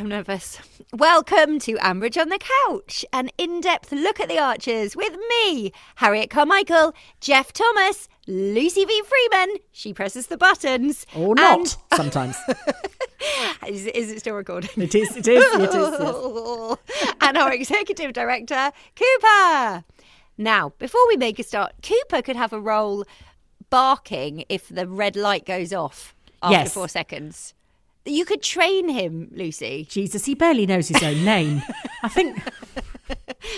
I'm nervous. Welcome to Ambridge on the Couch, an in depth look at the Archers with me, Harriet Carmichael, Jeff Thomas, Lucy V. Freeman. She presses the buttons. Or not, sometimes. Is, is it still recording? It is, it is, it is. yes. and our executive director, Cooper. Now, before we make a start, Cooper could have a role barking if the red light goes off after Yes. four seconds. You could train him, Lucy. Jesus, he barely knows his own name. I think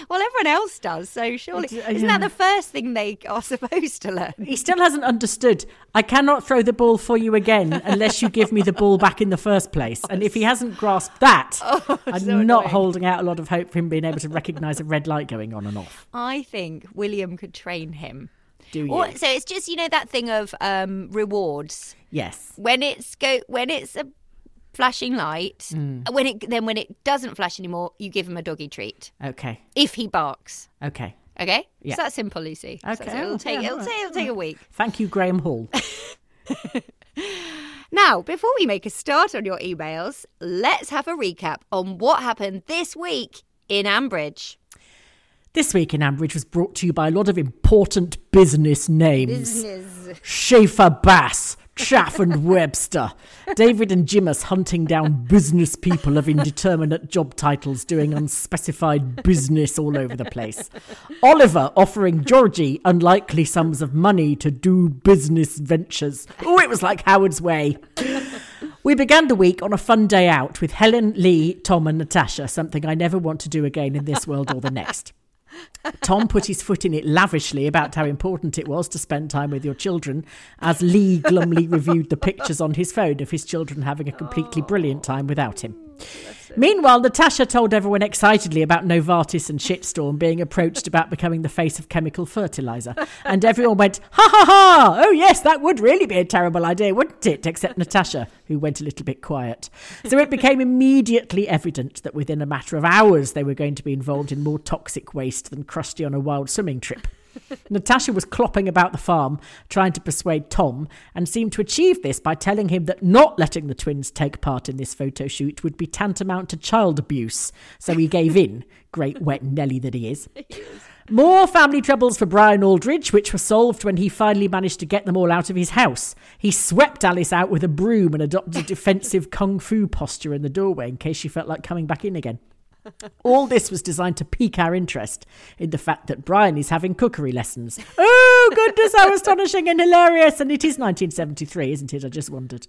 Well, everyone else does, so surely uh, isn't that the first thing they are supposed to learn? he still hasn't understood. I cannot throw the ball for you again unless you give me the ball back in the first place. And if he hasn't grasped that, I'm Oh, so not annoying. holding out a lot of hope for him being able to recognise a red light going on and off. I think William could train him. Do you? Or, so it's just you know that thing of um, rewards Yes. when it's go when it's a flashing light. Mm. When it then when it doesn't flash anymore, you give him a doggy treat Okay. if he barks. Okay. Okay, Yeah. it's that simple, Lucy. So Okay, it'll oh, take yeah, it'll take it'll take a week. Thank you, Graham Hall. Now, before we make a start on your emails, let's have a recap on what happened this week in Ambridge. This week in Ambridge was brought to you by a lot of important business names. Business. Schaefer Bass, Chaff and Webster, David and Jimus hunting down business people of indeterminate job titles doing unspecified business all over the place. Oliver offering Georgie unlikely sums of money to do business ventures. Oh, it was like Howard's Way. We began the week on a fun day out with Helen, Lee, Tom, and Natasha, something I never want to do again in this world or the next. Tom put his foot in it lavishly about how important it was to spend time with your children, as Lee glumly reviewed the pictures on his phone of his children having a completely brilliant time without him. Meanwhile, Natasha told everyone excitedly about Novartis and Shitstorm being approached about becoming the face of chemical fertilizer. And everyone went, ha ha ha! Oh, yes, that would really be a terrible idea, wouldn't it? Except Natasha, who went a little bit quiet. So it became immediately evident that within a matter of hours they were going to be involved in more toxic waste than Krusty on a wild swimming trip. Natasha was clopping about the farm, trying to persuade Tom, and seemed to achieve this by telling him that not letting the twins take part in this photo shoot would be tantamount to child abuse. So he gave in, great wet Nelly that he is. More family troubles for Brian Aldridge, which were solved when he finally managed to get them all out of his house. He swept Alice out with a broom and adopted a defensive kung fu posture in the doorway in case she felt like coming back in again. All this was designed to pique our interest in the fact that Brian is having cookery lessons. Oh, goodness, how astonishing and hilarious! And it is 1973, isn't it? I just wondered.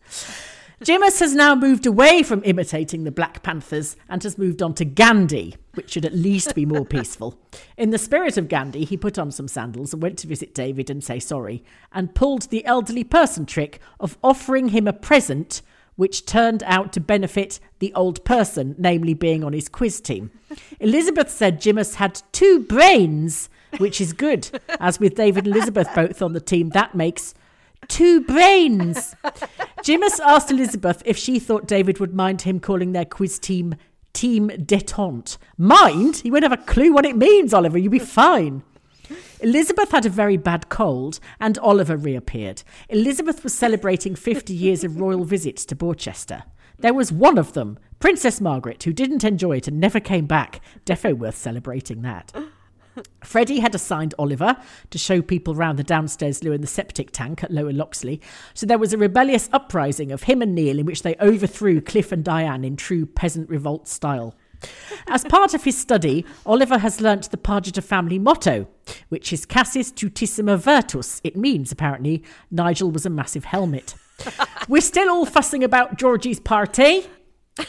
Jimus has now moved away from imitating the Black Panthers and has moved on to Gandhi, which should at least be more peaceful. In the spirit of Gandhi, he put on some sandals and went to visit David and say sorry, and pulled the elderly person trick of offering him a present which turned out to benefit the old person, namely being on his quiz team. Elizabeth said Jimus had two brains, which is good. As with David and Elizabeth both on the team, that makes two brains. Jimus asked Elizabeth if she thought David would mind him calling their quiz team Team Detente. Mind? He won't have a clue what it means, Oliver. You'll be fine. Elizabeth had a very bad cold, and Oliver reappeared. Elizabeth was celebrating 50 years of royal visits to Borchester. There was one of them, Princess Margaret, who didn't enjoy it and never came back. Defo worth celebrating that. Freddie had assigned Oliver to show people round the downstairs loo in the septic tank at Lower Loxley, so there was a rebellious uprising of him and Neil in which they overthrew Cliff and Diane in true peasant revolt style. As part of his study, Oliver has learnt the Pargeter family motto, which is Cassis tutissima virtus. It means, apparently, Nigel was a massive helmet. We're still all fussing about Georgie's party.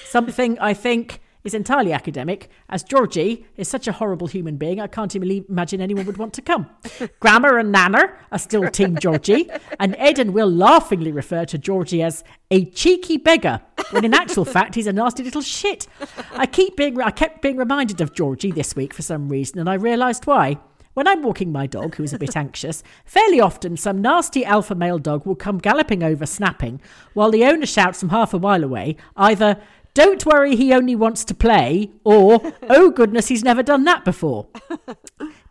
Something I think is entirely academic, as Georgie is such a horrible human being, I can't even imagine anyone would want to come. Grammar and Nanner are still Team Georgie, and Ed and Will laughingly refer to Georgie as a cheeky beggar, when in actual fact he's a nasty little shit. I keep being, I kept being reminded of Georgie this week for some reason, and I realised why. When I'm walking my dog, who is a bit anxious, fairly often some nasty alpha male dog will come galloping over snapping, while the owner shouts from half a mile away either, don't worry, he only wants to play, or, oh goodness, he's never done that before.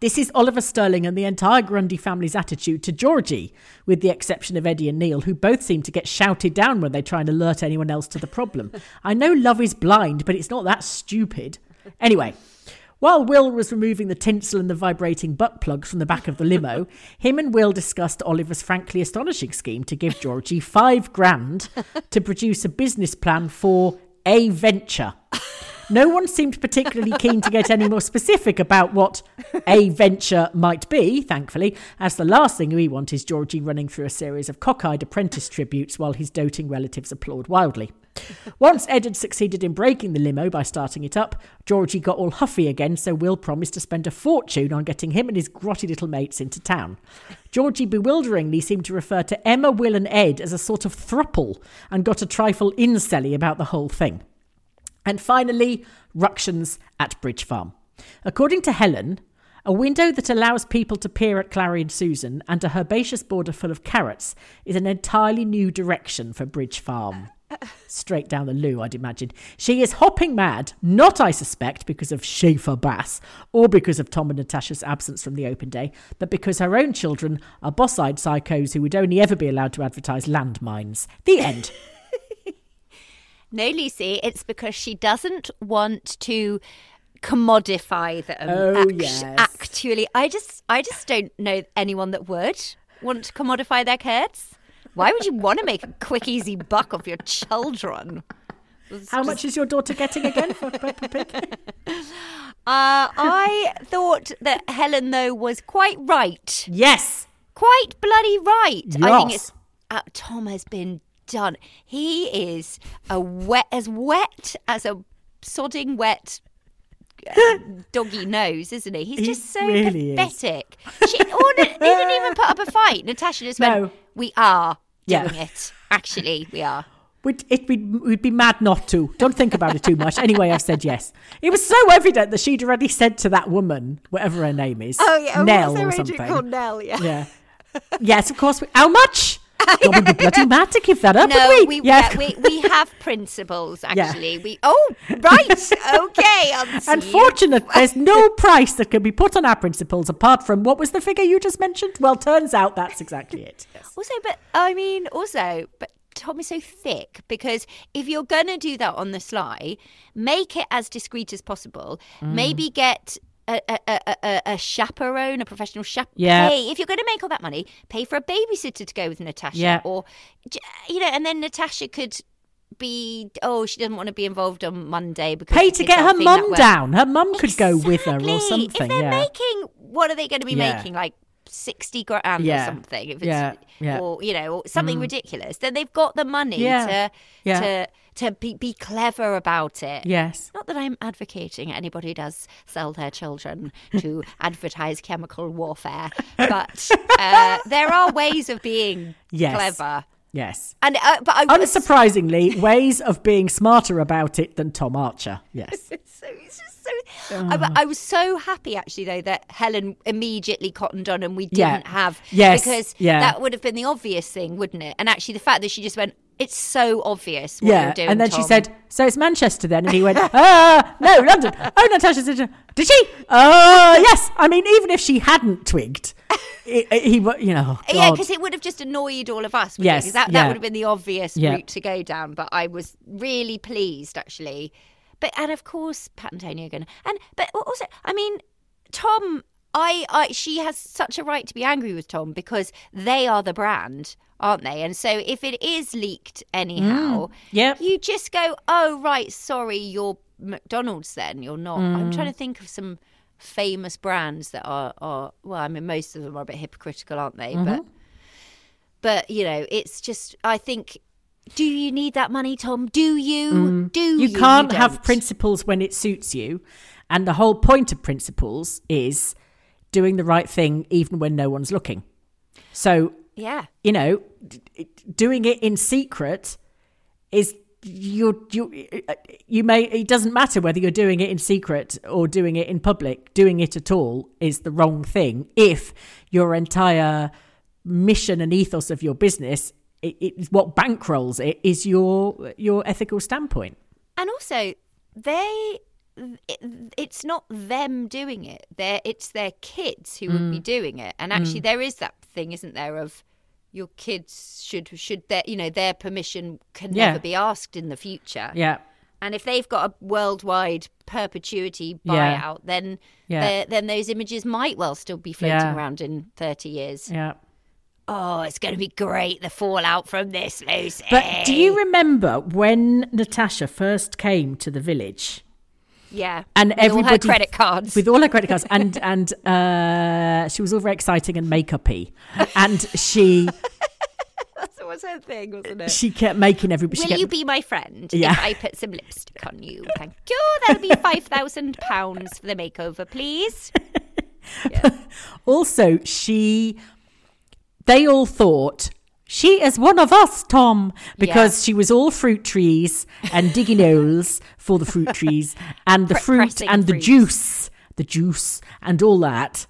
This is Oliver Sterling and the entire Grundy family's attitude to Georgie, with the exception of Eddie and Neil, who both seem to get shouted down when they try and alert anyone else to the problem. I know love is blind, but it's not that stupid. Anyway, while Will was removing the tinsel and the vibrating butt plugs from the back of the limo, him and Will discussed Oliver's frankly astonishing scheme to give Georgie five grand to produce a business plan for a venture. No one seemed particularly keen to get any more specific about what a venture might be, thankfully, as the last thing we want is Georgie running through a series of cockeyed apprentice tributes while his doting relatives applaud wildly. Once Ed had succeeded in breaking the limo by starting it up, Georgie got all huffy again, so Will promised to spend a fortune on getting him and his grotty little mates into town. Georgie bewilderingly seemed to refer to Emma, Will, and Ed as a sort of thruple and got a trifle incelly about the whole thing. And finally, ructions at Bridge Farm. According to Helen, a window that allows people to peer at Clarrie and Susan and a herbaceous border full of carrots is an entirely new direction for Bridge Farm. Straight down the loo, I'd imagine. She is hopping mad, not, I suspect, because of Schaefer Bass or because of Tom and Natasha's absence from the open day, but because her own children are boss eyed psychos who would only ever be allowed to advertise landmines. The end. No, Lucy, it's because she doesn't want to commodify them. Oh, act- yes. Actually, I just, I just don't know anyone that would want to commodify their kids. Why would you want to make a quick, easy buck of your children? It's How just- much is your daughter getting again for Peppa Pig? Uh, I thought that Helen, though, was quite right. Yes. Quite bloody right. I think it's uh, Tom has been done. He is a wet as wet as a sodding wet doggy nose, isn't he? He's He just so really pathetic. She oh, they didn't even put up a fight. Natasha just went, No. "We are Yeah. doing it. Actually, we are." We'd, it, we'd, we'd be mad not to. Don't think about it too much. Anyway, I've said yes. It was so evident that she'd already said to that woman, whatever her name is, Oh, yeah. Oh, Nell or something. Called Nell? Yeah. Yeah. yes, of course. We, how much? God, we'd be bloody mad to give that up, No, we, we? Yeah. yeah, we we have principles. Actually, we oh right, okay. I'll. Unfortunate, there's no price that can be put on our principles apart from what was the figure you just mentioned? Well, turns out that's exactly it. Also, but I mean, also, but Tom is so thick because if you're gonna do that on the sly, make it as discreet as possible. Mm. Maybe get. A, a, a, a, chaperone, a professional chaperone. Yeah. Pay, if you're going to make all that money, pay for a babysitter to go with Natasha. Yeah. Or, you know, and then Natasha could be, oh, she doesn't want to be involved on Monday because Pay to get her aren't feeling that mum down. Her mum could go with her or something. If they're yeah. making, what are they going to be Yeah. making? Like 60 grand Yeah. or something. If it's, Yeah, yeah. Mm. Or, you know, or something ridiculous. Then they've got the money Yeah. to, Yeah. to, to be, be clever about it. yes. Not that I'm advocating anybody does sell their children to advertise chemical warfare, but uh, there are ways of being Yes. clever. Yes. And uh, but I Unsurprisingly, ways of being smarter about it than Tom Archer. Yes. so it's just so. I, I was so happy actually though that Helen immediately cottoned on and we didn't have Yes. because Yeah. that would have been the obvious thing, wouldn't it? And actually, the fact that she just went, "It's so obvious." What yeah. you're doing, and then she said, So it's Manchester then? And he went, Ah, no, London. Oh, Natasha said, Did she? Oh, yes. I mean, even if she hadn't twigged, he, he you know, oh, Yeah, because it would have just annoyed all of us. Yes, that, yeah. that would have been the obvious Yeah. route to go down. But I was really pleased, actually. But and of course, Pat and Tony are going. to And but also, I mean, Tom, I, I, she has such a right to be angry with Tom because they are the brand, aren't they? And so if it is leaked anyhow, Mm. Yep. you just go, oh right, sorry, you're McDonald's. Then you're not. I'm Mm. trying to think of some famous brands that are are. Well, I mean, most of them are a bit hypocritical, aren't they? Mm-hmm. But but you know, it's just. I think. Do you need that money, Tom? Do you? Do you? Mm. you can't have principles when it suits you and the whole point of principles is doing the right thing even when no one's looking so Yeah. you know doing it in secret is you you you may it doesn't matter whether you're doing it in secret or doing it in public doing it at all is the wrong thing if your entire mission and ethos of your business it, it, what bankrolls it is your your ethical standpoint And also, they. It, it's not them doing it. They're, it's their kids who would be Mm. doing it. And actually, there is that thing, isn't there, of your kids should should their you know their permission can Yeah. never be asked in the future. yeah And if they've got a worldwide perpetuity Yeah. buyout, then Yeah. then those images might well still be floating Yeah. around in thirty years. yeah Oh, it's going to be great the fallout from this, Lucy. But do you remember when Natasha first came to the village? Yeah, And With all her everybody credit cards. with all her credit cards, and and uh, she was all very exciting and makeup-y, and she that was her thing, wasn't it? she kept making everybody. she Will kept, you be my friend Yeah. if I put some lipstick on you? Thank you. That'll be five thousand pounds for the makeover, please. also she they all thought she is one of us tom because Yeah. she was all fruit trees and digging holes for the fruit trees and the Pre- fruit and the fruits. juice the juice and all that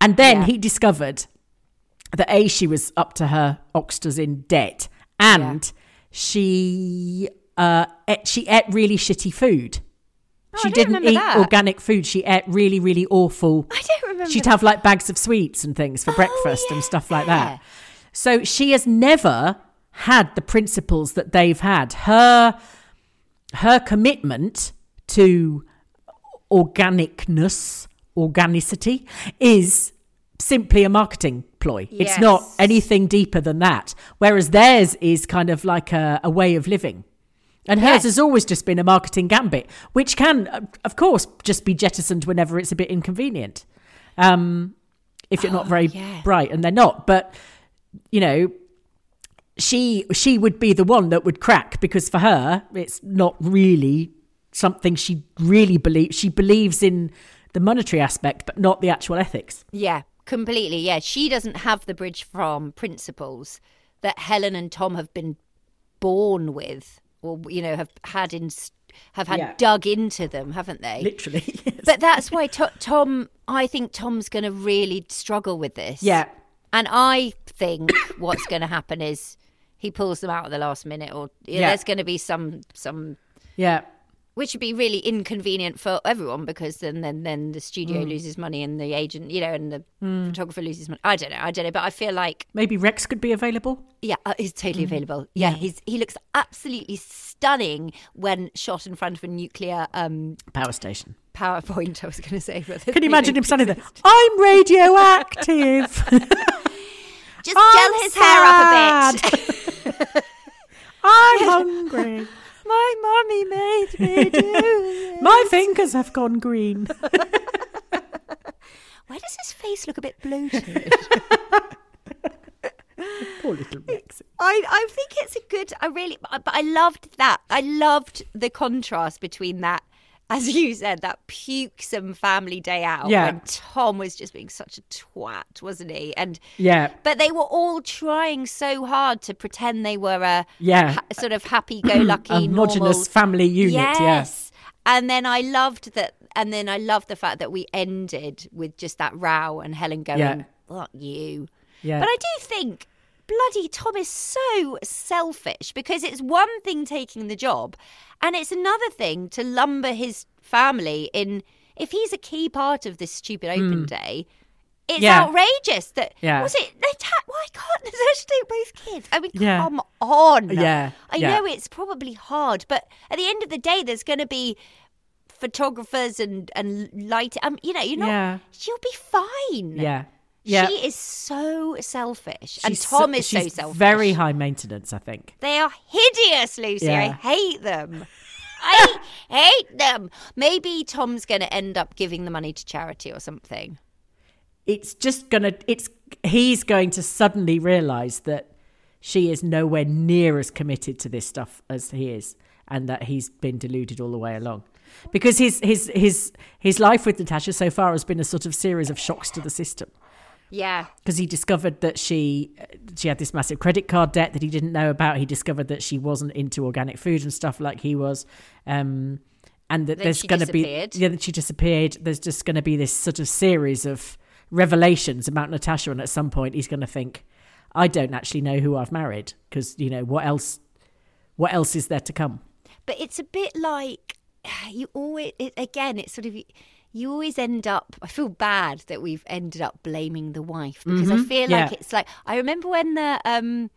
and then Yeah. he discovered that a she was up to her oxters in debt and she uh ate, she ate really shitty food Oh, she didn't eat that. organic food she ate really really awful I don't remember. She'd that. have like bags of sweets and things for breakfast and stuff like that. So she has never had the principles that they've had. Her her commitment to organicness, organicity is simply a marketing ploy. It's not anything deeper than that. Whereas theirs is kind of like a, a way of living. And hers Yes. has always just been a marketing gambit, which can, uh, of course, just be jettisoned whenever it's a bit inconvenient. Um, if you're not very Oh, yeah. bright, and they're not. But you know, she she would be the one that would crack because for her, it's not really something she really believes. She believes in the monetary aspect, but not the actual ethics. Yeah, completely. Yeah, she doesn't have the Bridge Farm principles that Helen and Tom have been born with, or you know, have had in have had Yeah. dug into them, haven't they? Literally. yes. But that's why to- Tom. I think Tom's going to really struggle with this. Yeah. and I think what's going to happen is he pulls them out at the last minute, or yeah, Yeah. there's going to be some some yeah. which would be really inconvenient for everyone because then then then the studio Mm. loses money and the agent you know and the photographer loses money i don't know i don't know but i feel like Maybe Rex could be available. yeah uh, he's Mm. totally available yeah he's he looks absolutely stunning when shot in front of a nuclear um Power station. powerpoint i was going to say but Can you imagine him standing there? I'm radioactive. just gel his hair up a bit I'm hungry. my mommy made me do this. My fingers have gone green. why does his face look a bit bloated Poor little Rex. I, I think it's a good. I really, but I loved that. I loved the contrast between that, as you said, that pukesome family day out Yeah. when Tom was just being such a twat, wasn't he? And Yeah. but they were all trying so hard to pretend they were a Yeah. ha- sort of happy-go-lucky, homogenous normal family unit. Yes. And then I loved that. And then I loved the fact that we ended with just that row and Helen going, Yeah. "Fuck you." Yeah. But I do think bloody Tom is so selfish because it's one thing taking the job and it's another thing to lumber his family in if he's a key part of this stupid open day. It's Hmm. Yeah. outrageous that Yeah. was it Nata- why can't Natasha take both kids? I mean Yeah. come on. Yeah, I know it's probably hard, but at the end of the day there's gonna be photographers and and light um you know, you're not she'll be fine. Yeah. Yeah. She is so selfish. and She's Tom is so selfish. Very high maintenance, I think. They are hideous, Lucy. I hate them. I hate them. Maybe Tom's going to end up giving the money to charity or something. It's just gonna. It's he's going to suddenly realise that she is nowhere near as committed to this stuff as he is, and that he's been deluded all the way along. Because his his his his life with Natasha so far has been a sort of series of shocks to the system. Yeah. because he discovered that she she had this massive credit card debt that he didn't know about. He discovered that she wasn't into organic food and stuff like he was, um, and that Then there's going to be yeah, that she disappeared. There's just going to be this sort of series of revelations about Natasha, and at some point he's going to think, I don't actually know who I've married because you know what else, what else is there to come? But it's a bit like you always, it, again, it's sort of, you always end up, I feel bad that we've ended up blaming the wife because I mm-hmm. feel like Yeah. it's like, I remember when the, um,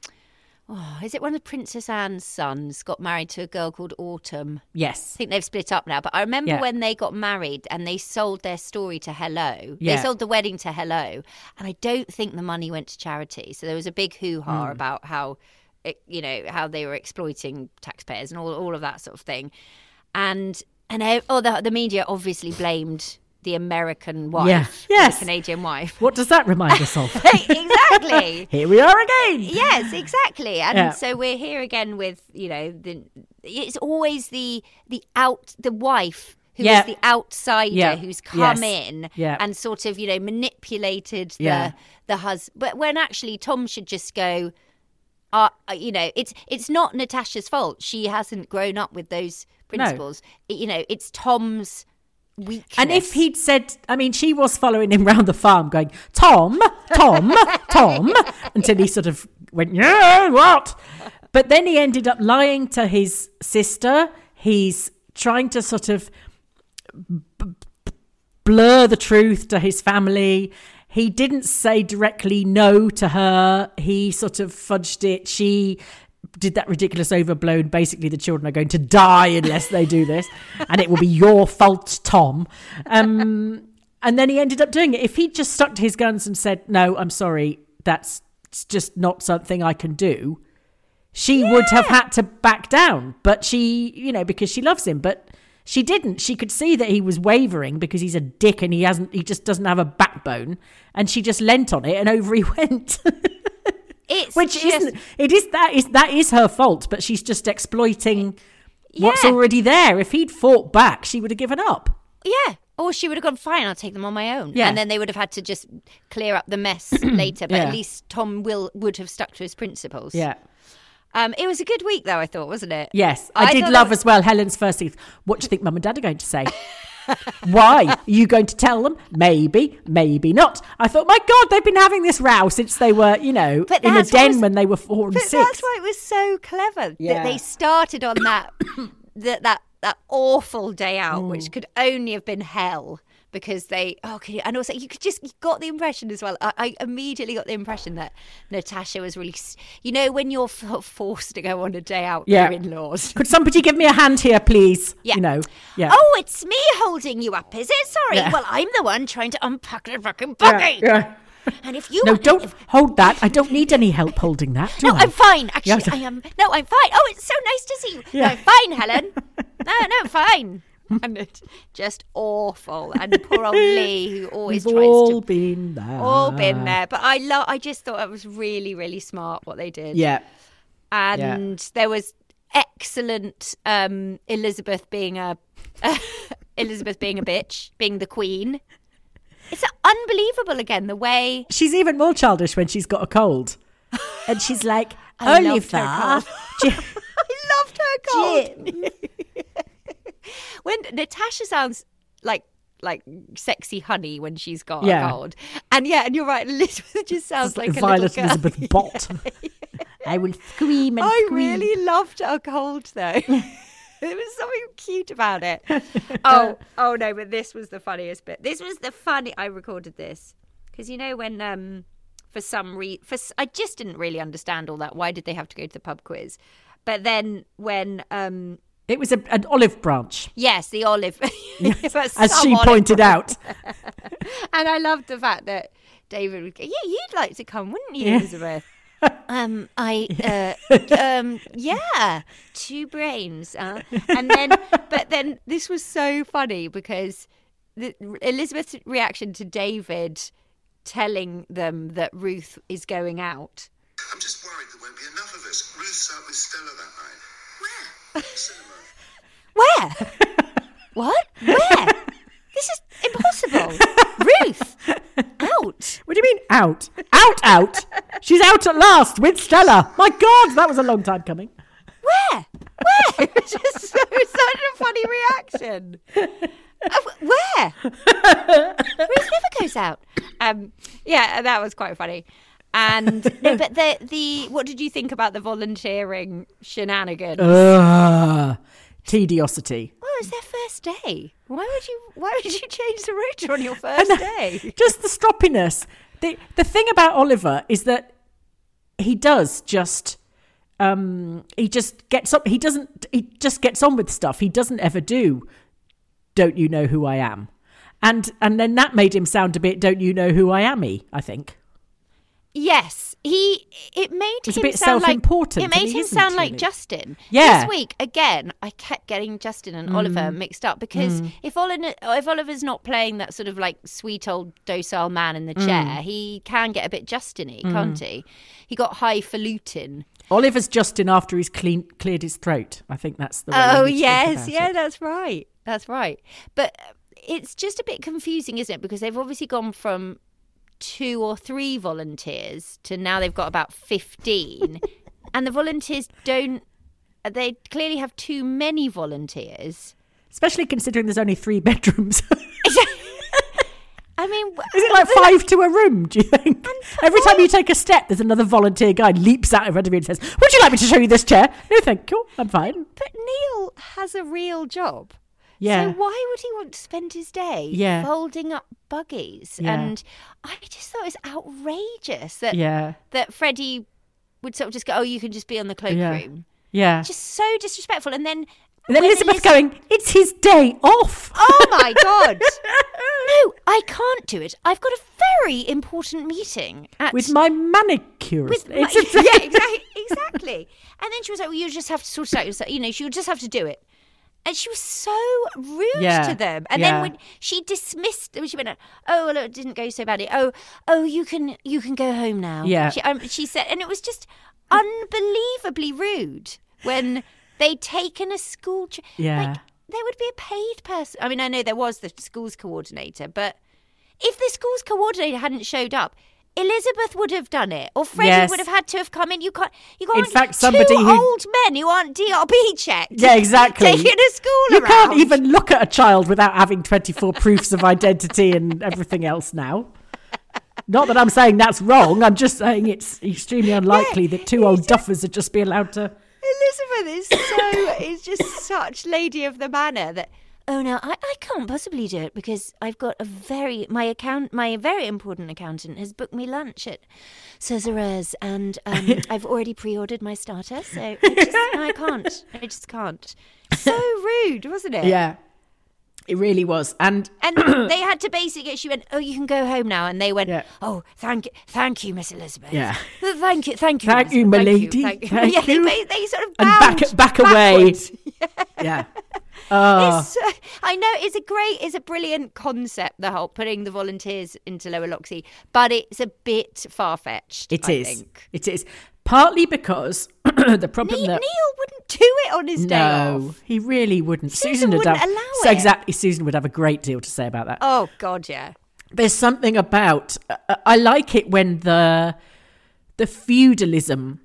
oh, is it one of Princess Anne's sons got married to a girl called Autumn? Yes, I think they've split up now, but I remember Yeah. when they got married and they sold their story to Hello. Yeah. They sold the wedding to Hello, and I don't think the money went to charity. So there was a big hoo ha hmm. about how, it, you know, how they were exploiting taxpayers and all all of that sort of thing, and and ev- oh, the the media obviously blamed the American wife. Yes. the Canadian wife. what does that remind us of? exactly. Here we are again. yes, exactly. And Yeah. so we're here again with you know the it's always the the out the wife who is Yeah. the outsider Yeah. who's come Yes. in and sort of you know manipulated the the husband. But when actually Tom should just go. Uh, you know, it's it's not Natasha's fault. She hasn't grown up with those principles. It- you know, it's Tom's weakness. And if he'd said, I mean, she was following him round the farm going, Tom, Tom, Tom, until he sort of went, yeah, what? But then he ended up lying to his sister. He's trying to sort of b- b- blur the truth to his family. He didn't say directly no to her. He sort of fudged it. She did that ridiculous overblown. Basically, the children are going to die unless they do this, and it will be your fault, Tom. Um, and then he ended up doing it. If he'd just stuck to his guns and said, "No, I'm sorry, that's just not something I can do," she would have had to back down. But she, you know, because she loves him, but she didn't. She could see that he was wavering because he's a dick and he hasn't. He just doesn't have a backbone, and she just leant on it, and over he went. it's Which just, isn't. It is that is that is her fault, but she's just exploiting what's already there. If he'd fought back, she would have given up. Yeah. Or she would have gone, fine, I'll take them on my own. Yeah. And then they would have had to just clear up the mess later. But Yeah. at least Tom will would have stuck to his principles. Yeah. Um, it was a good week, though, I thought, wasn't it? Yes, I, I did love that- as well Helen's first thing. What do you think Mum and Dad are going to say? Why? Are you going to tell them? Maybe, maybe not. I thought, my God, they've been having this row since they were, you know, in a den was- when they were four and six. that's why it was so clever Yeah. that they started on that that that that awful day out, Mm. which could only have been hell because they oh you, and also you could just you got the impression as well. I, I immediately got the impression that Natasha was really you know when you're f- forced to go on a day out Yeah. with your in-laws. Could somebody give me a hand here, please? Yeah. You know, yeah. Oh, it's me holding you up, is it? Sorry. Yeah. Well, I'm the one trying to unpack the fucking yeah, buggy. yeah. And if you No, don't if- hold that. I don't need any help holding that. Do No, I? I'm fine. Actually, Yeah. I am. No, I'm fine. Oh, it's so nice to see you. Yeah. No, I'm fine, Helen. No, no, fine. And it's just awful. And poor old Lee, who always We've tries all to. been there. All been there, but I love. I just thought it was really, really smart what they did. Yeah. and there was excellent um, Elizabeth being a Elizabeth being a bitch, being the queen. It's unbelievable again the way She's even more childish when she's got a cold. And she's like, I loved her Oliver. I loved her cold. when Natasha sounds like like sexy honey when she's got Yeah. a cold, and yeah, and you're right, Elizabeth just sounds like a Violet. Elizabeth Bott. I will scream and I scream. really loved her cold though. there was something cute about it. Oh, oh no, but this was the funniest bit. This was the funny. I recorded this because you know when um for some reason for I just didn't really understand all that. Why did they have to go to the pub quiz? But then when um It was a, an olive branch, yes, the olive, as she olive pointed out. and I loved the fact that David would go, Yeah, you'd like to come, wouldn't you, Yeah. Elizabeth? um, I, uh, um, yeah, two brains. Uh. And then, but then this was so funny because the, Elizabeth's reaction to David telling them that Ruth is going out. I'm just worried there won't be enough of us. Ruth's out with Stella that night. Where? Where? what? Where? This is impossible. Ruth, out. What do you mean out? Out, out. She's out at last with Stella. My God, that was a long time coming. Where? Where? It's just so, such a funny reaction. Uh, where? Ruth never goes out. Um, yeah, that was quite funny. And no, but the the what did you think about the volunteering shenanigans? Ugh. Tediosity. well, it's their first day. Why would you? Why would you change the rota on your first day? Just the stroppiness. The the thing about Oliver is that he does just um he just gets up he doesn't he just gets on with stuff. He doesn't ever do don't you know who I am? And and then that made him sound a bit don't you know who I am y, I think. Yes, he. It made It's a him bit sound like self-important, It made him sound like really. Justin. Yeah. This week again, I kept getting Justin and Oliver Mm. mixed up because if Oliver, if Oliver's not playing that sort of like sweet old docile man in the Mm. chair, he can get a bit Justin-y, can't he? He got highfalutin. Oliver's Justin after he's clean cleared his throat. I think that's the way Oh we need to think yes, yeah, it. that's right. That's right. But uh, it's just a bit confusing, isn't it? Because they've obviously gone from two or three volunteers to now they've got about 15 and the volunteers don't they clearly have too many volunteers Especially considering there's only three bedrooms. i mean Is it like five to a room, do you think? Every time you take a step, there's another volunteer guy leaps out in front of you and says, Would you like me to show you this chair? No, thank you. I'm fine. but neil has a real job Yeah. so why would he want to spend his day Yeah. folding up buggies Yeah. and i just thought it was outrageous that Yeah. that freddie would sort of just go oh you can just be on the cloakroom Yeah. just so disrespectful and then And then when Elizabeth going, It's his day off. Oh my god! no, I can't do it. I've got a very important meeting at With my manicurist. with my- It's yeah, exactly, exactly. And then she was like, "Well, you just have to sort it out yourself. You know, she would just have to do it." And she was so rude Yeah, to them. And yeah. then when she dismissed, them, she went, "Oh, well, it didn't go so badly. Oh, oh, you can you can go home now." Yeah. She, um, she said, and it was just unbelievably rude when they'd taken a school. Tr- Yeah. Like, there would be a paid person. I mean, I know there was the schools coordinator, but if the schools coordinator hadn't showed up, Elizabeth would have done it, or Freddie Yes. would have had to have come in. You can't. You can't. In fact, somebody two who- old men who aren't DRB checked. Yeah, exactly. Taking a school You around. can't even look at a child without having 24 proofs of identity and everything else now. Not that I'm saying that's wrong. I'm just saying it's extremely unlikely that two old duffers would just be allowed to. Elizabeth is so is just such lady of the manor that oh no I, I can't possibly do it because I've got a very my account my very important accountant has booked me lunch at Cesare's and um, I've already pre-ordered my starter so I, just, I can't I just can't so rude wasn't it Yeah, it really was. And and they had to basically she went oh you can go home now and they went Yeah. oh thank you thank you Miss Elizabeth Yeah. thank you thank you Thank you, Elizabeth, my thank lady, thank you. thank yeah, they you. ba- They, sort of And back- back away. backwards. yeah. Oh, It's, uh, I know it's a great, it's a brilliant concept. The whole putting the volunteers into Lower Loxley, but it's a bit far fetched. it I is. Think. It is. Partly because the problem Neil, that. Neil wouldn't do it on his day no, off. he really wouldn't. Susan would wouldn't have, allow so it. Exactly. Susan would have a great deal to say about that. Oh God, yeah. there's something about uh, I like it when the the feudalism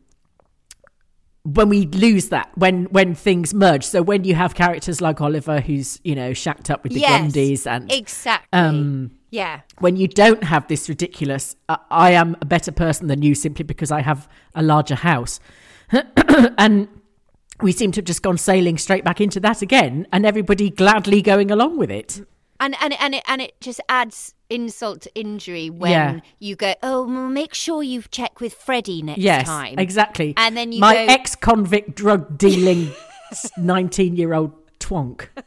when we lose that when when things merge. So when you have characters like Oliver who's you know shacked up with the yes, Grundys and exactly. um yeah, when you don't have this ridiculous uh, I am a better person than you simply because I have a larger house. And we seem to have just gone sailing straight back into that again and everybody gladly going along with it. And and and it and it just adds insult to injury when Yeah. you go. Oh, well, make sure you check with Freddie next Yes, time. exactly. And then you my go- ex-convict drug dealing nineteen-year-old twonk.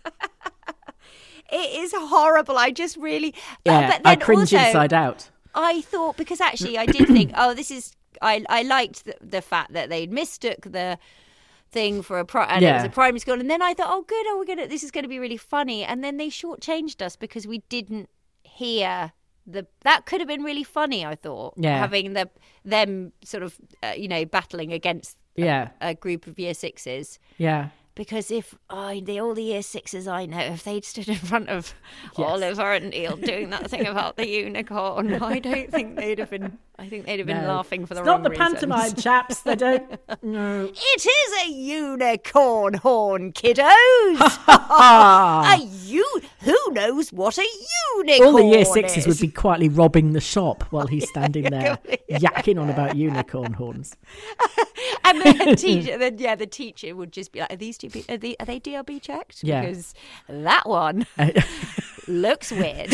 It is horrible. I just really. Yeah, but I cringe also, inside out. I thought because actually I did think, oh, this is I I liked the, the fact that they'd mistook the thing for a pri- and it was a primary school, and then I thought, oh, good, oh, we're gonna this is gonna be really funny, and then they shortchanged us because we didn't hear. The, that could have been really funny. I thought, Yeah. having the them sort of, uh, you know, battling against Yeah. a group of year sixes. Yeah. Because if oh, the all the year sixes I know, if they'd stood in front of Oliver and Neil doing that thing about the unicorn, I don't think they'd have been. I think they'd have been No. laughing for the it's wrong not the reasons. pantomime, chaps. They don't. No. It is a unicorn horn, kiddos. a you who knows what a unicorn All the year sixes is. would be quietly robbing the shop while he's standing there yakking on about unicorn horns. and the teacher, then yeah, the teacher would just be like, "Are these two? Be, are, they, are they DRB checked? Yeah. because that one looks weird."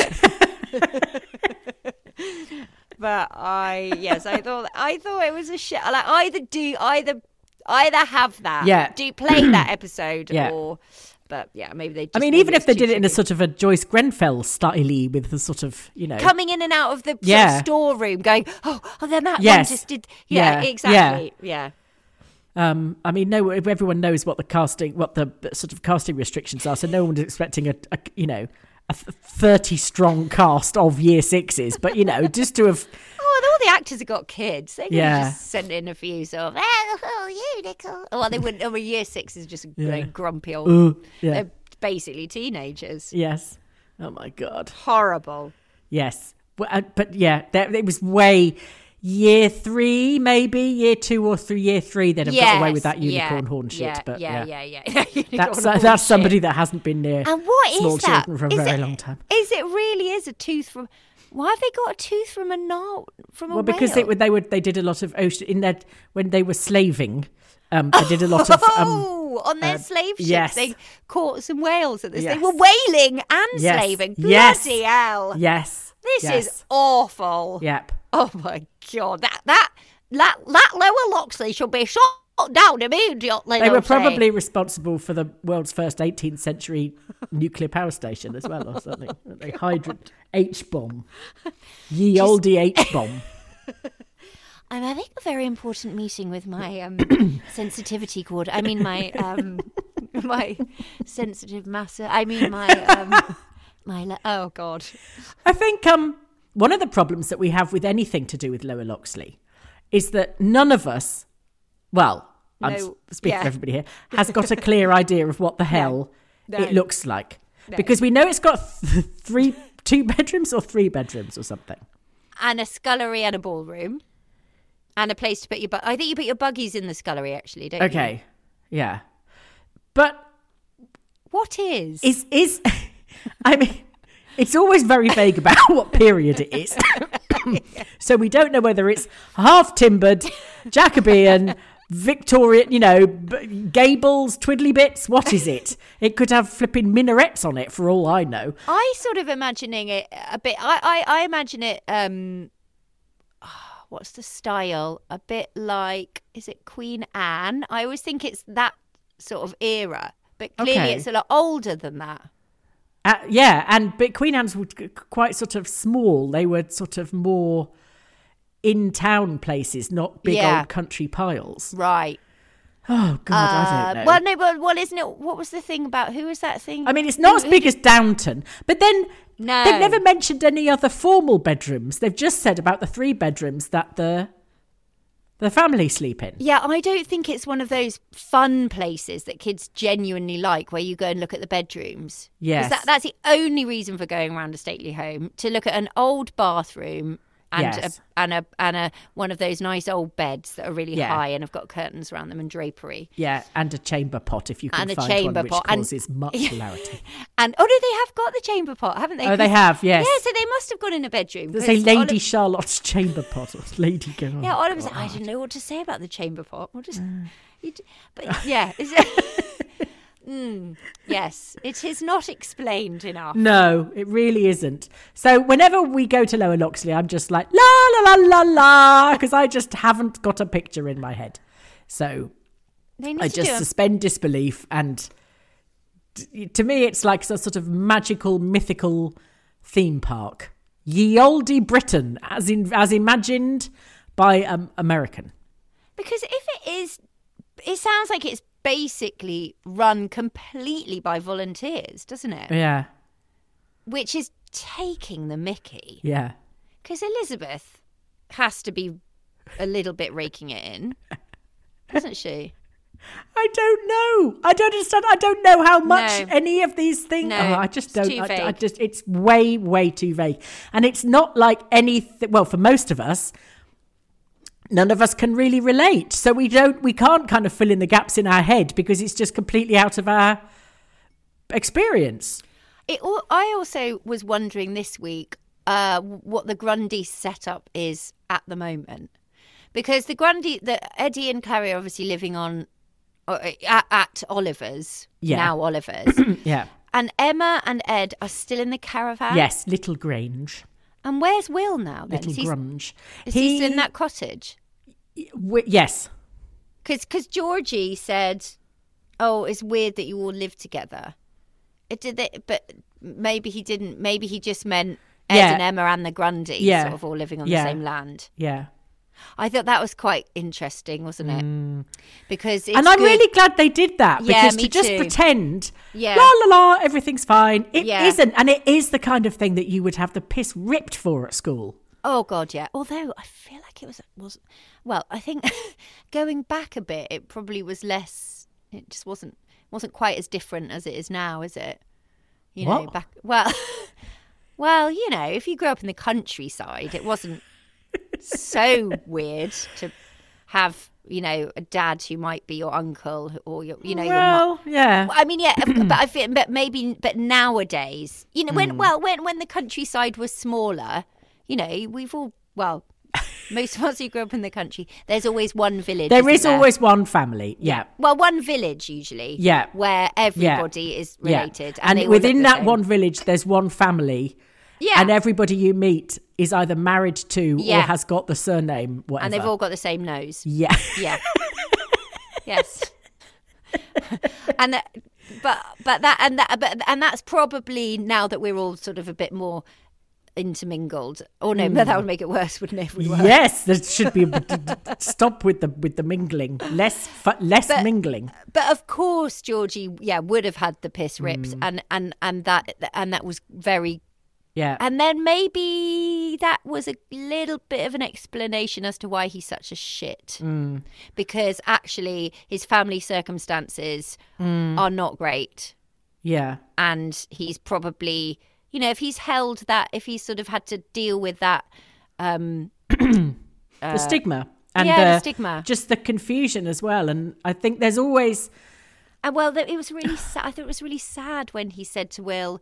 But I, yes, I thought I thought it was a shit. Like either do either either have that, Yeah. do play that episode, Yeah. or. But yeah, maybe they. Just, I mean, even if they did it in a sort of a Joyce Grenfell style with the sort of, you know. coming in and out of the sort of Yeah. storeroom, going, "Oh, oh, then that Yes. one just did." Yeah, Yeah, exactly. Yeah. Um, I mean, no, everyone knows what the casting, what the sort of casting restrictions are, so no one one's expecting a, a you know, a thirty-strong cast of year sixes, but you know, just to have, Oh, and all the actors have got kids. They could Yeah. just sent in a few sort of, oh, unicorn. Well, they wouldn't. Oh, year six is just like grumpy old. uh, yeah, They're basically teenagers. yes, oh my god, Horrible. yes, but, uh, but yeah, that, it was way year three, maybe year two or three, year three, they'd have got away with that unicorn yeah, horn shit. Yeah, but yeah, yeah, yeah, yeah. That's uh, that's shit. somebody that hasn't been near And what is small that? children for a Is very it- long time. Is it really is a tooth from? Why have they got a tooth from a nar- from a Well, because they whale? would they would they did a lot of ocean in that when they were slaving. Um, they did a lot of um, oh, on their uh, slave ships, yes. they caught some whales at this. They were whaling and Yes. slaving. Yes. Hell! yes. This yes. is awful. Yep. Oh my god, that that that that lower Loxley should be shot down immediately. They were probably responsible for the world's first 18th century nuclear power station as well, or something. The hydro H bomb, ye olde H bomb. I'm having a very important meeting with my um, sensitivity cord. I mean my um, my sensitive massa. I mean my um, my. Le- oh god. I think um, one of the problems that we have with anything to do with Lower Loxley is that none of us, well, I'm speaking yeah. for everybody here, has got a clear idea of what the hell No. it looks like. Because we know it's got th- three, two bedrooms or three bedrooms or something. and a scullery and a ballroom and a place to put your bu- I think you put your buggies in the scullery actually, don't you? Okay, yeah. But What is? is is I mean it's always very vague about what period it is. so we don't know whether it's half timbered, Jacobean, Victorian, you know, gables, twiddly bits. What is it? It could have flipping minarets on it for all I know. I sort of imagining it a bit I, I, I imagine it um what's the style? A bit like is it Queen Anne? I always think it's that sort of era. But clearly Okay. it's a lot older than that. Uh, yeah, and but Queen Anne's were quite sort of small. They were sort of more in town places, not big Yeah. old country piles. Right. Oh God, I Uh, don't know. well no but well isn't it what was the thing about who was that thing? I mean, it's not as big as Downton, but then No. they've never mentioned any other formal bedrooms. They've just said about the three bedrooms that the the family sleep in. Yeah, I don't think it's one of those fun places that kids genuinely like where you go and look at the bedrooms. Yes. That, that's the only reason for going around a stately home to look at an old bathroom and Yes. a, and a and a one of those nice old beds that are really Yeah. high and have got curtains around them and drapery. Yeah, and a chamber pot if you can And a find chamber one, which pot, and- causes much hilarity. And oh no, they have got the chamber pot, haven't they? Oh, they have, yes. Yeah, so they must have gone in a bedroom. There's a Lady Oliver- Charlotte's chamber pot or Lady Go. Yeah, Oliver said, I didn't know what to say about the chamber pot. We'll just, Mm. but yeah, mm, yes, it is not explained enough. No, it really isn't. So whenever we go to Lower Loxley, I'm just like la la la la la because I just haven't got a picture in my head. So I just suspend disbelief, and to me, it's like a sort of magical, mythical theme park. Ye olde Britain, as in as imagined by um, American. Because if it is, it sounds like it's basically run completely by volunteers, doesn't it? Yeah, Which is taking the mickey. yeah. Because Elizabeth has to be a little bit raking it in, doesn't she? I don't know. I don't understand. I don't know how much No. any of these things. No, oh, I just don't. I, I just it's way way too vague, and it's not like anything. Well, for most of us, none of us can really relate, so we don't. We can't kind of fill in the gaps in our head because it's just completely out of our experience. It, I also was wondering this week uh, what the Grundy setup is at the moment, because the Grundy, the Eddie and Clarrie are obviously living on uh, at, at Oliver's Yeah. now Oliver's, Yeah. and Emma and Ed are still in the caravan. Yes, Little Grange, and where's Will now? Then Little is he, is he still in that cottage? Yes, Because Georgie said, "Oh, it's weird that you all live together." It did, it, but maybe he didn't. Maybe he just meant Ed Yeah. and Emma and the Grundy Yeah. sort of all living on Yeah. the same land. yeah. I thought that was quite interesting, wasn't it? Because it's Mm. and I'm good- really glad they did that Yeah, because to just too. pretend, Yeah. la la la, everything's fine. It Yeah. not and it is the kind of thing that you would have the piss ripped for at school. Oh God, yeah. Although I feel like it was was well, I think going back a bit, it probably was less. It just wasn't wasn't quite as different as it is now, is it? You know, back well, well, you know, if you grew up in the countryside, it wasn't so weird to have you know a dad who might be your uncle or your you know your mum. yeah, I mean, yeah, but I feel, but maybe, but nowadays, you know, when hmm. well, when when the countryside was smaller, you know, we've all well, most of us who grew up in the country, there's always one village. there is always one family. Yeah, well, one village usually. Yeah. where everybody is yeah. related, and, within that same. one village, there's one family. Yeah. and everybody you meet is either married to or has got the surname. Whatever. and they've all got the same nose. yeah. Yeah. yes. and that, but but that and that but and that's probably now that we're all sort of a bit more intermingled. Oh no, but that would hmm. make it worse, wouldn't it? We? Yes, there should be a stop with the with the mingling. Less fu- less But- mingling. But of course, Georgie, yeah, would have had the piss ripped, hmm. and and and that and that was very. Yeah. And then maybe that was a little bit of an explanation as to why he's such a shit. Hmm. Because actually, his family circumstances are not great. yeah. and he's probably you know if he's held that if he's sort of had to deal with that um the uh, stigma and yeah, the the stigma. just the confusion as well. And I think there's always and well it was really sad i thought it was really sad when he said to will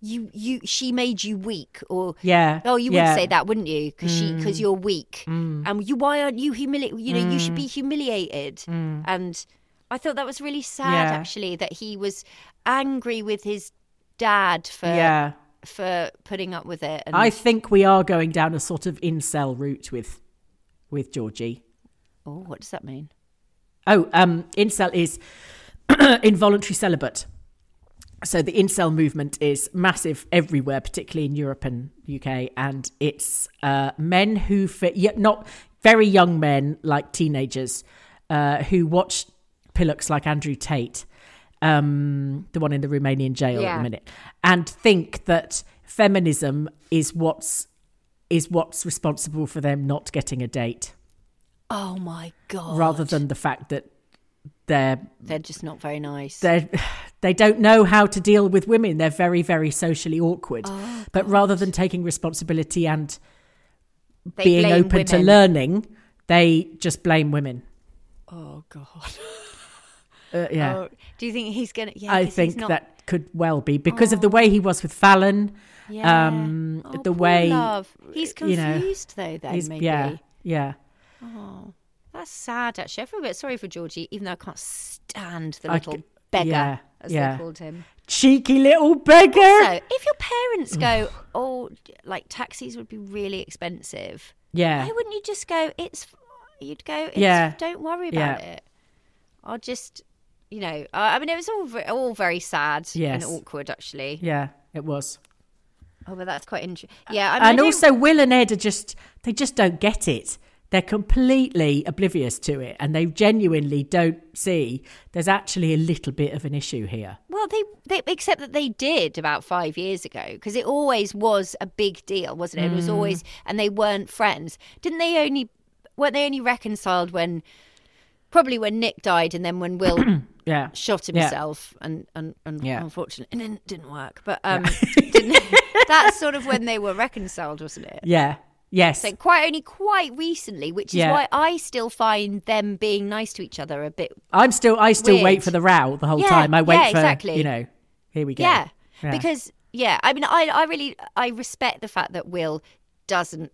you you she made you weak or Yeah, oh you yeah. would say that wouldn't you because she mm. because you're weak mm. and you why aren't you humiliated you know you should be mm. humiliated and i thought that was really sad Yeah. actually that he was angry with his dad for yeah. For putting up with it and I think we are going down a sort of incel route with with Georgie. oh what does that mean Oh, um, incel is involuntary celibate. So the incel movement is massive everywhere, particularly in Europe and UK, and it's uh, men who fit, yet not very young men like teenagers uh, who watch pillocks like Andrew Tate, um, the one in the Romanian jail at the minute, and think that feminism is what's is what's responsible for them not getting a date, Oh my god! rather than the fact that they're they're just not very nice. they they don't know how to deal with women. They're very very socially awkward. Oh, but rather than taking responsibility and They being open to learning, they just blame women. Oh god! Uh, yeah, Oh, do you think he's gonna? Yeah, I think not, that could well be because of the way he was with Fallon. Yeah. um, Oh, the way love. he's you know, confused though. Then he's- maybe. yeah, yeah. Oh, that's sad. Actually, I feel a bit sorry for Georgie, even though I can't stand the little c- beggar, yeah, as yeah. they called him. Cheeky little beggar. So, if your parents go, oh, like taxis would be really expensive, yeah, why wouldn't you just go? It's. You'd go. It's, Yeah. Don't worry about Yeah. it. I'll just. You know, uh, I mean, it was all all very sad Yes. and awkward, actually. yeah. It was. Oh, but that's quite interesting. Yeah, I mean, and don't- also Will and Ed are just they just don't get it. they're completely oblivious to it and they genuinely don't see there's actually a little bit of an issue here. Well, they, they except that they did about five years ago because it always was a big deal, wasn't it? It Mm. was always, and they weren't friends. Didn't they only weren't they only reconciled when probably when Nick died and then when Will Yeah. shot Yeah. himself and and, and Yeah. unfortunately it didn't, didn't work. But um, didn't, that's sort of when they were reconciled, wasn't it? Yeah. Yes. So quite only quite recently, which is Yeah. why I still find them being nice to each other a bit I'm still I still Weird. wait for the row the whole Yeah, time. I wait yeah, for exactly. you know, here we go. Yeah, Yeah. because yeah, I mean, I I really I respect the fact that Will doesn't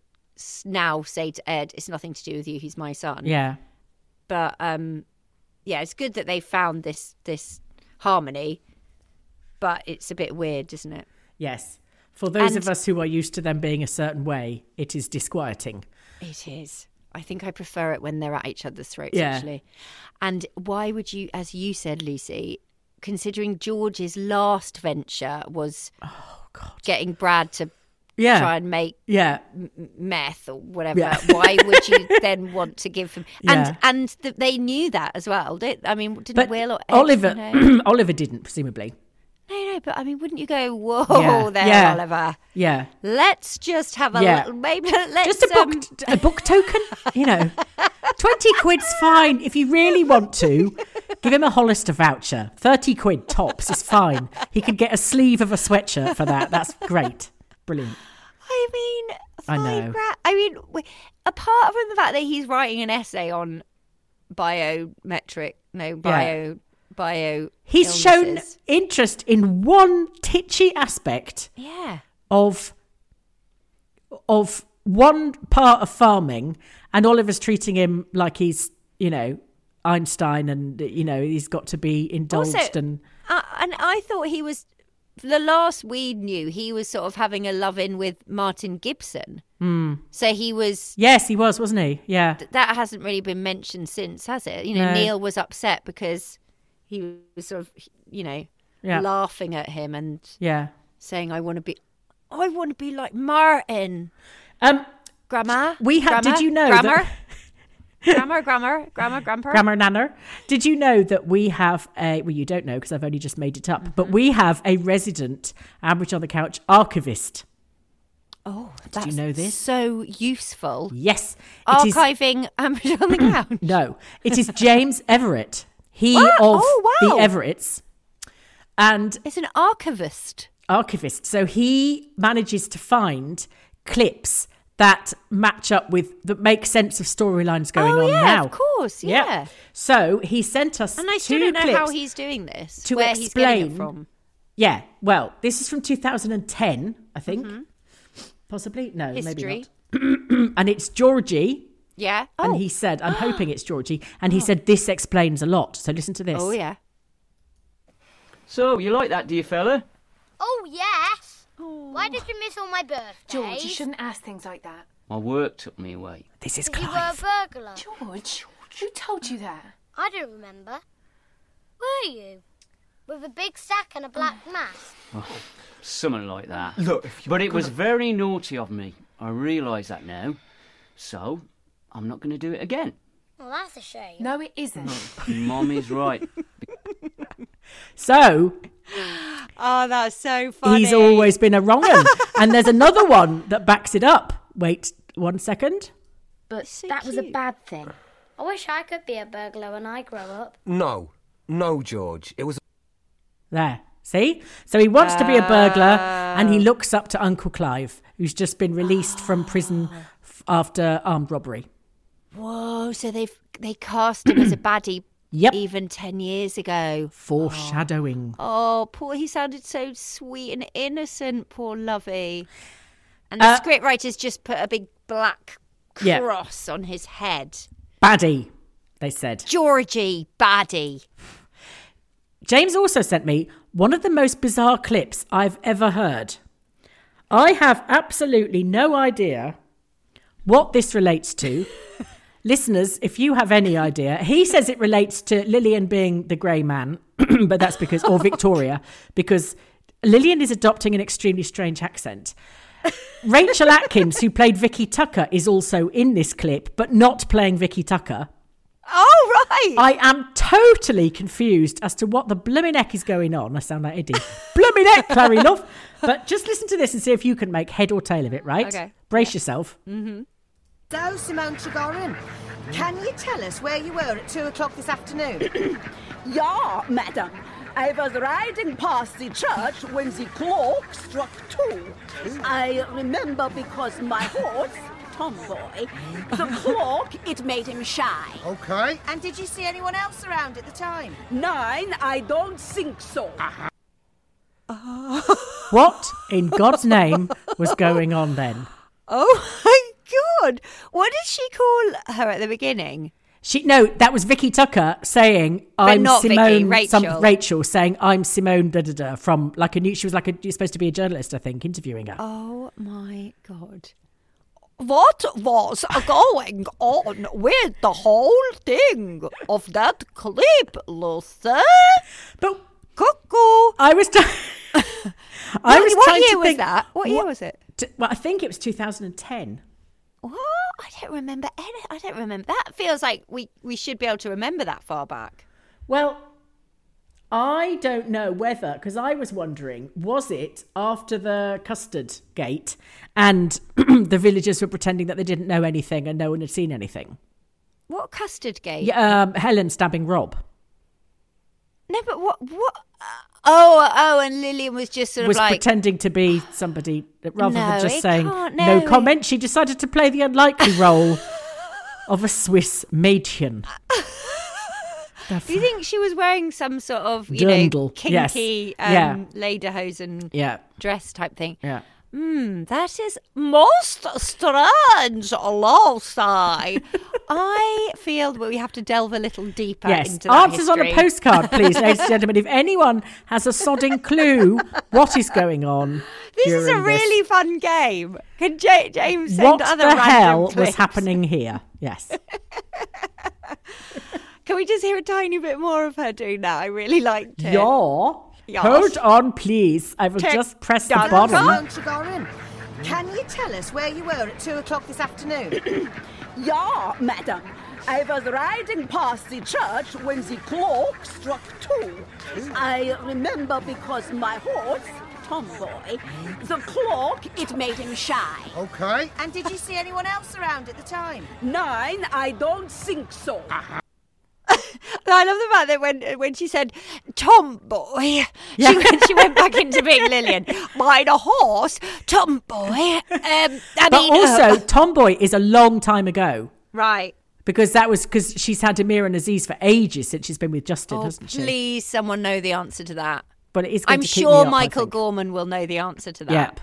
now say to Ed, "It's nothing to do with you. He's my son." Yeah. But um, yeah, it's good that they found this this harmony. But it's a bit weird, isn't it? Yes. For those of us who are used to them being a certain way, it is disquieting. It is. I think I prefer it when they're at each other's throats, Yeah. actually. And why would you, as you said, Lucy, considering George's last venture was oh, getting Brad to Yeah. try and make Yeah. meth or whatever, Yeah. why would you then want to give him? And Yeah. and th- they knew that as well. Did, I mean, didn't But Will or Ed Oliver know? Oliver didn't, presumably. No, no, but I mean, wouldn't you go, whoa, Yeah. there, Yeah. Oliver? Yeah. Let's just have a Yeah. little, maybe let's Just a book um, a book token, you know. 20 quid's fine if you really want to. Give him a Hollister voucher. 30 quid tops is fine. He could get a sleeve of a sweatshirt for that. That's great. Brilliant. I mean, I know. I mean, w- apart from the fact that he's writing an essay on biometric, no bio, bio. He's shown interest in one titchy aspect Yeah. of of one part of farming and Oliver's treating him like he's, you know, Einstein and you know, he's got to be indulged Also- and Uh, and I thought he was. The last we knew, he was sort of having a love in with Martin Gibson. Hmm. So he was. Yes, he was, wasn't he? Yeah. That hasn't really been mentioned since, has it? You know, No. Neil was upset because he was sort of, you know, Yeah. laughing at him and Yeah. saying, "I want to be, I want to be like Martin." Um Grammar. We ha- grammar, did you know grammar? that- grammar, grammar, grammar, grammar. Grammar Nanner. Did you know that we have a, well, you don't know because I've only just made it up, Mm-hmm. but we have a resident Ambridge on the Couch archivist. Oh, you that's know this? So useful. Yes. it is- Archiving Ambridge on the couch. no, it is James Everett. He What? of Oh, wow. the Everetts and It's an archivist. archivist. So he manages to find clips that match up with, that make sense of storylines going oh on yeah, now. of course, yeah. So he sent us And I still don't know how he's doing this. to where he's getting it explain- from. Yeah, well, this is from 2010, I think. Possibly? No, Mm-hmm. History. maybe not. and it's Georgie. Yeah. And Oh. he said, I'm hoping it's Georgie. And he said, this explains a lot. So listen to this. Oh yeah. So, you like that, do you, fella? Oh, yes. Why did you miss all my birthdays? George, you shouldn't ask things like that. My work took me away. This is You were a burglar. George, who told you that? I don't remember. Were you? With a big sack and a black oh. mask. Oh, Something like that. Look, but it was very naughty of me. I realise that now. So, I'm not going to do it again. Well, that's a shame. No, it isn't. Mommy's right. So Oh, that's so funny. he's always been a wrong un. and there's another one that backs it up. Wait one second. But So that was a bad thing. I wish I could be a burglar when I grow up. No, no, George. It was There. See? So he wants to be a burglar and he looks up to Uncle Clive, who's just been released from ah. prison f- after armed robbery. Whoa! So they've they cast him as a baddie. Yep. Even ten years ago. Foreshadowing. Oh, poor. He sounded so sweet and innocent. Poor Lovey. And the Uh, scriptwriters just put a big black Yeah. cross on his head. Baddie, they said. Georgie, baddie. James also sent me one of the most bizarre clips I've ever heard. I have absolutely no idea what this relates to. Listeners, if you have any idea, he says it relates to Lillian being the grey man, but that's because, or Victoria, because Lillian is adopting an extremely strange accent. Rachel Atkins, who played Vicky Tucker, is also in this clip, but not playing Vicky Tucker. Oh, right. I am totally confused as to what the blooming heck is going on. I sound like Eddie. blooming heck, Clarrie Love. But just listen to this and see if you can make head or tail of it, right? Okay. Brace yourself. Mm-hmm. So, Simone Tregorin, can you tell us where you were at two o'clock this afternoon? Yeah, madam. I was riding past the church when the clock struck two. I remember because my horse, Tomboy, the clock, it made him shy. okay. And did you see anyone else around at the time? Nine, I don't think so. Uh-huh. What in God's name was going on then? Oh my god! What did she call her at the beginning? She no, that was Vicky Tucker saying I'm not Vicky, Simone. Rachel. Some, Rachel saying I'm Simone. Da, da, da, from like a new. She was like a, you're supposed to be a journalist, I think, interviewing her. Oh my god! What was going on with the whole thing of that clip, Lucy? But Cuckoo! I was. T- I What- was what trying year to was think, that? What year was it? t- well, I think it was 2010. What? I don't remember any. I don't remember. That feels like we we should be able to remember that far back. Well, I don't know whether, because I was wondering, was it after the custard gate and the villagers were pretending that they didn't know anything and no one had seen anything? What custard gate? Yeah, um, Helen stabbing Rob No, but what what? uh, Oh, oh, and Lillian was just sort of was like pretending to be somebody that rather No, than just saying no, no, it- comment. She decided to play the unlikely role of a Swiss Mädchen. Do you think she was wearing some sort of you Dirndl, know yes. kinky um, Yeah. lederhosen Yeah, dress type thing? yeah. Hmm, that is most strange, Lucy. I feel that we have to delve a little deeper Yes, into that answers on a postcard, please, ladies and gentlemen. If anyone has a sodding clue what is going on, This is a during this, really fun game. Can J- James send what other the hell was happening here? Yes, Can we just hear a tiny bit more of her doing that? I really liked it. yeah. Yes. Hold on, please. I will Tick, just press the dun, bottom. Simone Tregorin, can you tell us where you were at two o'clock this afternoon? Yeah, madam. I was riding past the church when the clock struck two. I remember because my horse, Tomboy, the clock, it made him shy. okay. And did you see anyone else around at the time? Nine, I don't think so. Uh-huh. I love the fact that when when she said tomboy, she, went, she went back into being Lillian. Ride a horse, tomboy. Um, I But mean, also, uh, Tomboy is a long time ago right. because that was because she's had Amir and Aziz for ages since she's been with Justin, Oh, hasn't she? please, someone know the answer to that. But it is. Going I'm sure up, Michael. Gorman will know the answer to that. Yep.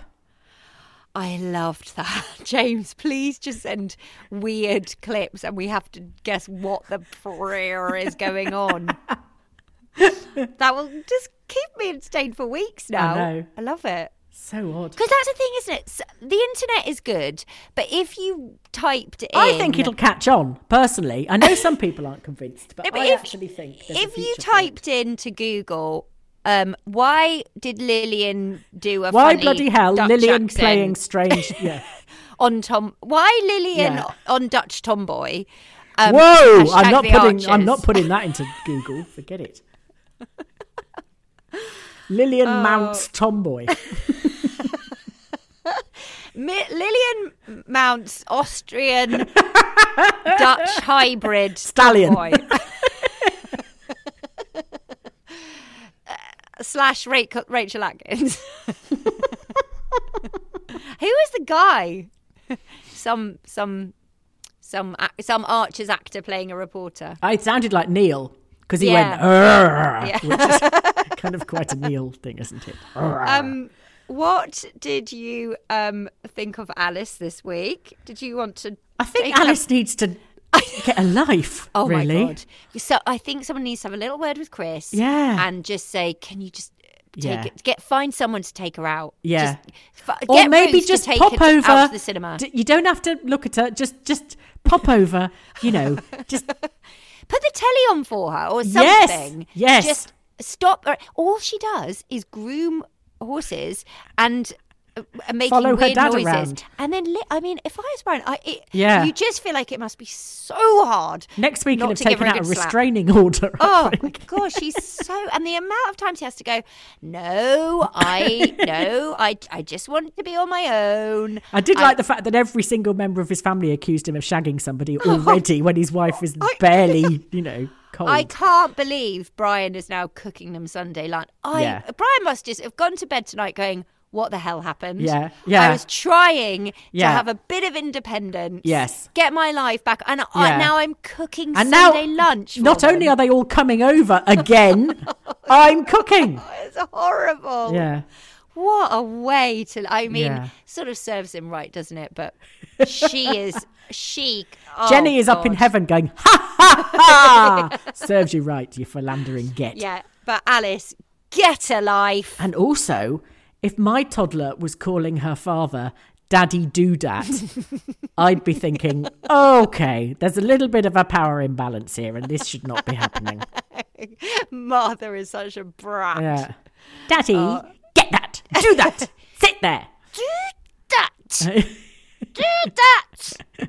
I loved that. James, please just send weird clips and we have to guess what the prayer is going on. that will just keep me entertained for weeks now. know. I love it. So odd. Because that's the thing, isn't it? The internet is good, but if you typed in. I think it'll catch on. Personally, I know some people aren't convinced, but, No, but I if- actually think If you future for it. typed into Google, um, why did Lillian do a why bloody hell Dutch Lillian accent playing strange? Yeah. on Tom? Why Lillian Yeah. on Dutch Tomboy? Um, Whoa! I'm not putting. I'm not putting that into Google. Forget it. Lillian Oh. mounts tomboy. Lillian mounts Austrian Dutch hybrid Stallion. tomboy. Uh, slash Rachel, Rachel Atkins. Who is the guy? some some some some Archer's actor playing a reporter. I sounded like Neil because he Yeah. went, Yeah. which is kind of quite a Neil thing, isn't it? Um, what did you um think of Alice this week? Did you want to? I think Alice needs to get a life. Oh really. my god! So I think someone needs to have a little word with Chris. Yeah. and just say, "Can you just take Yeah. it? Get find someone to take her out. Yeah. Just, f- Or get maybe to just take pop her over. the cinema. D- you don't have to look at her. Just, just pop over. You know, just Put the telly on for her or something. yes. yes. Just stop. her. All she does is groom horses and Uh, making Follow her weird dad noises. around. And then, li- I mean, if I was Brian, I, it, Yeah. you just feel like it must be so hard. Next week, he'll have taken a out a slap. restraining order. Oh my gosh, she's so and the amount of times he has to go, No, I no, I I just want to be on my own. I did like the fact that every single member of his family accused him of shagging somebody oh, already when his wife is barely, you know, cold. I can't believe Brian is now cooking them Sunday lunch. I Yeah. Brian must just have gone to bed tonight going, What the hell happened? Yeah, yeah. I was trying to have a bit of independence. Yes. Get my life back. And I, Yeah. now I'm cooking and Sunday now, lunch. not only are they all coming over again, I'm cooking. It's horrible. Yeah. What a way to. I mean, Yeah. sort of serves him right, doesn't it? But she is. She. oh Jenny is up in heaven going, ha ha ha! Serves you right, you philandering get. Yeah, but Alice, get a life. And also, if my toddler was calling her father Daddy Doodat, I'd be thinking, okay, there's a little bit of a power imbalance here, and this should not be happening. Martha is such a brat. Yeah. Daddy, Oh. get that! Do that! Sit there! Do that. Do that.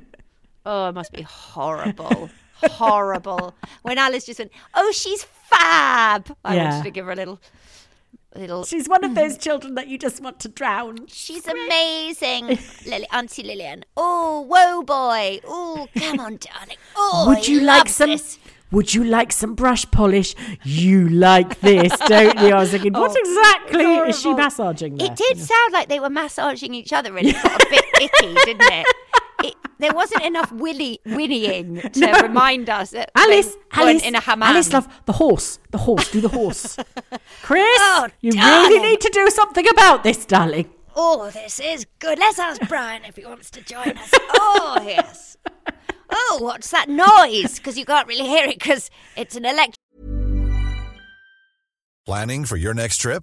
Oh, it must be horrible. horrible. When Alice just went, oh, she's fab. I Yeah. wanted to give her a little, little. She's one of those children that you just want to drown. She's amazing, Lily, Auntie Lillian. Oh, whoa, boy. Oh, come on, darling. Oh, Would you like some? this. Would you like some brush polish? You like this, don't you? I was thinking, what Oh, exactly is she massaging there? It did sound like they were massaging each other, and it got a bit icky, didn't it? It? There wasn't enough willy whinnying to No. remind us that Alice, they Alice, in a hammam. Alice, love the horse, the horse, do the horse. Chris, Oh, you really need to do something about this, darling. Oh, this is good. Let's ask Brian if he wants to join us. Oh, yes. Oh, what's that noise? Because you can't really hear it because it's an electric. Planning for your next trip?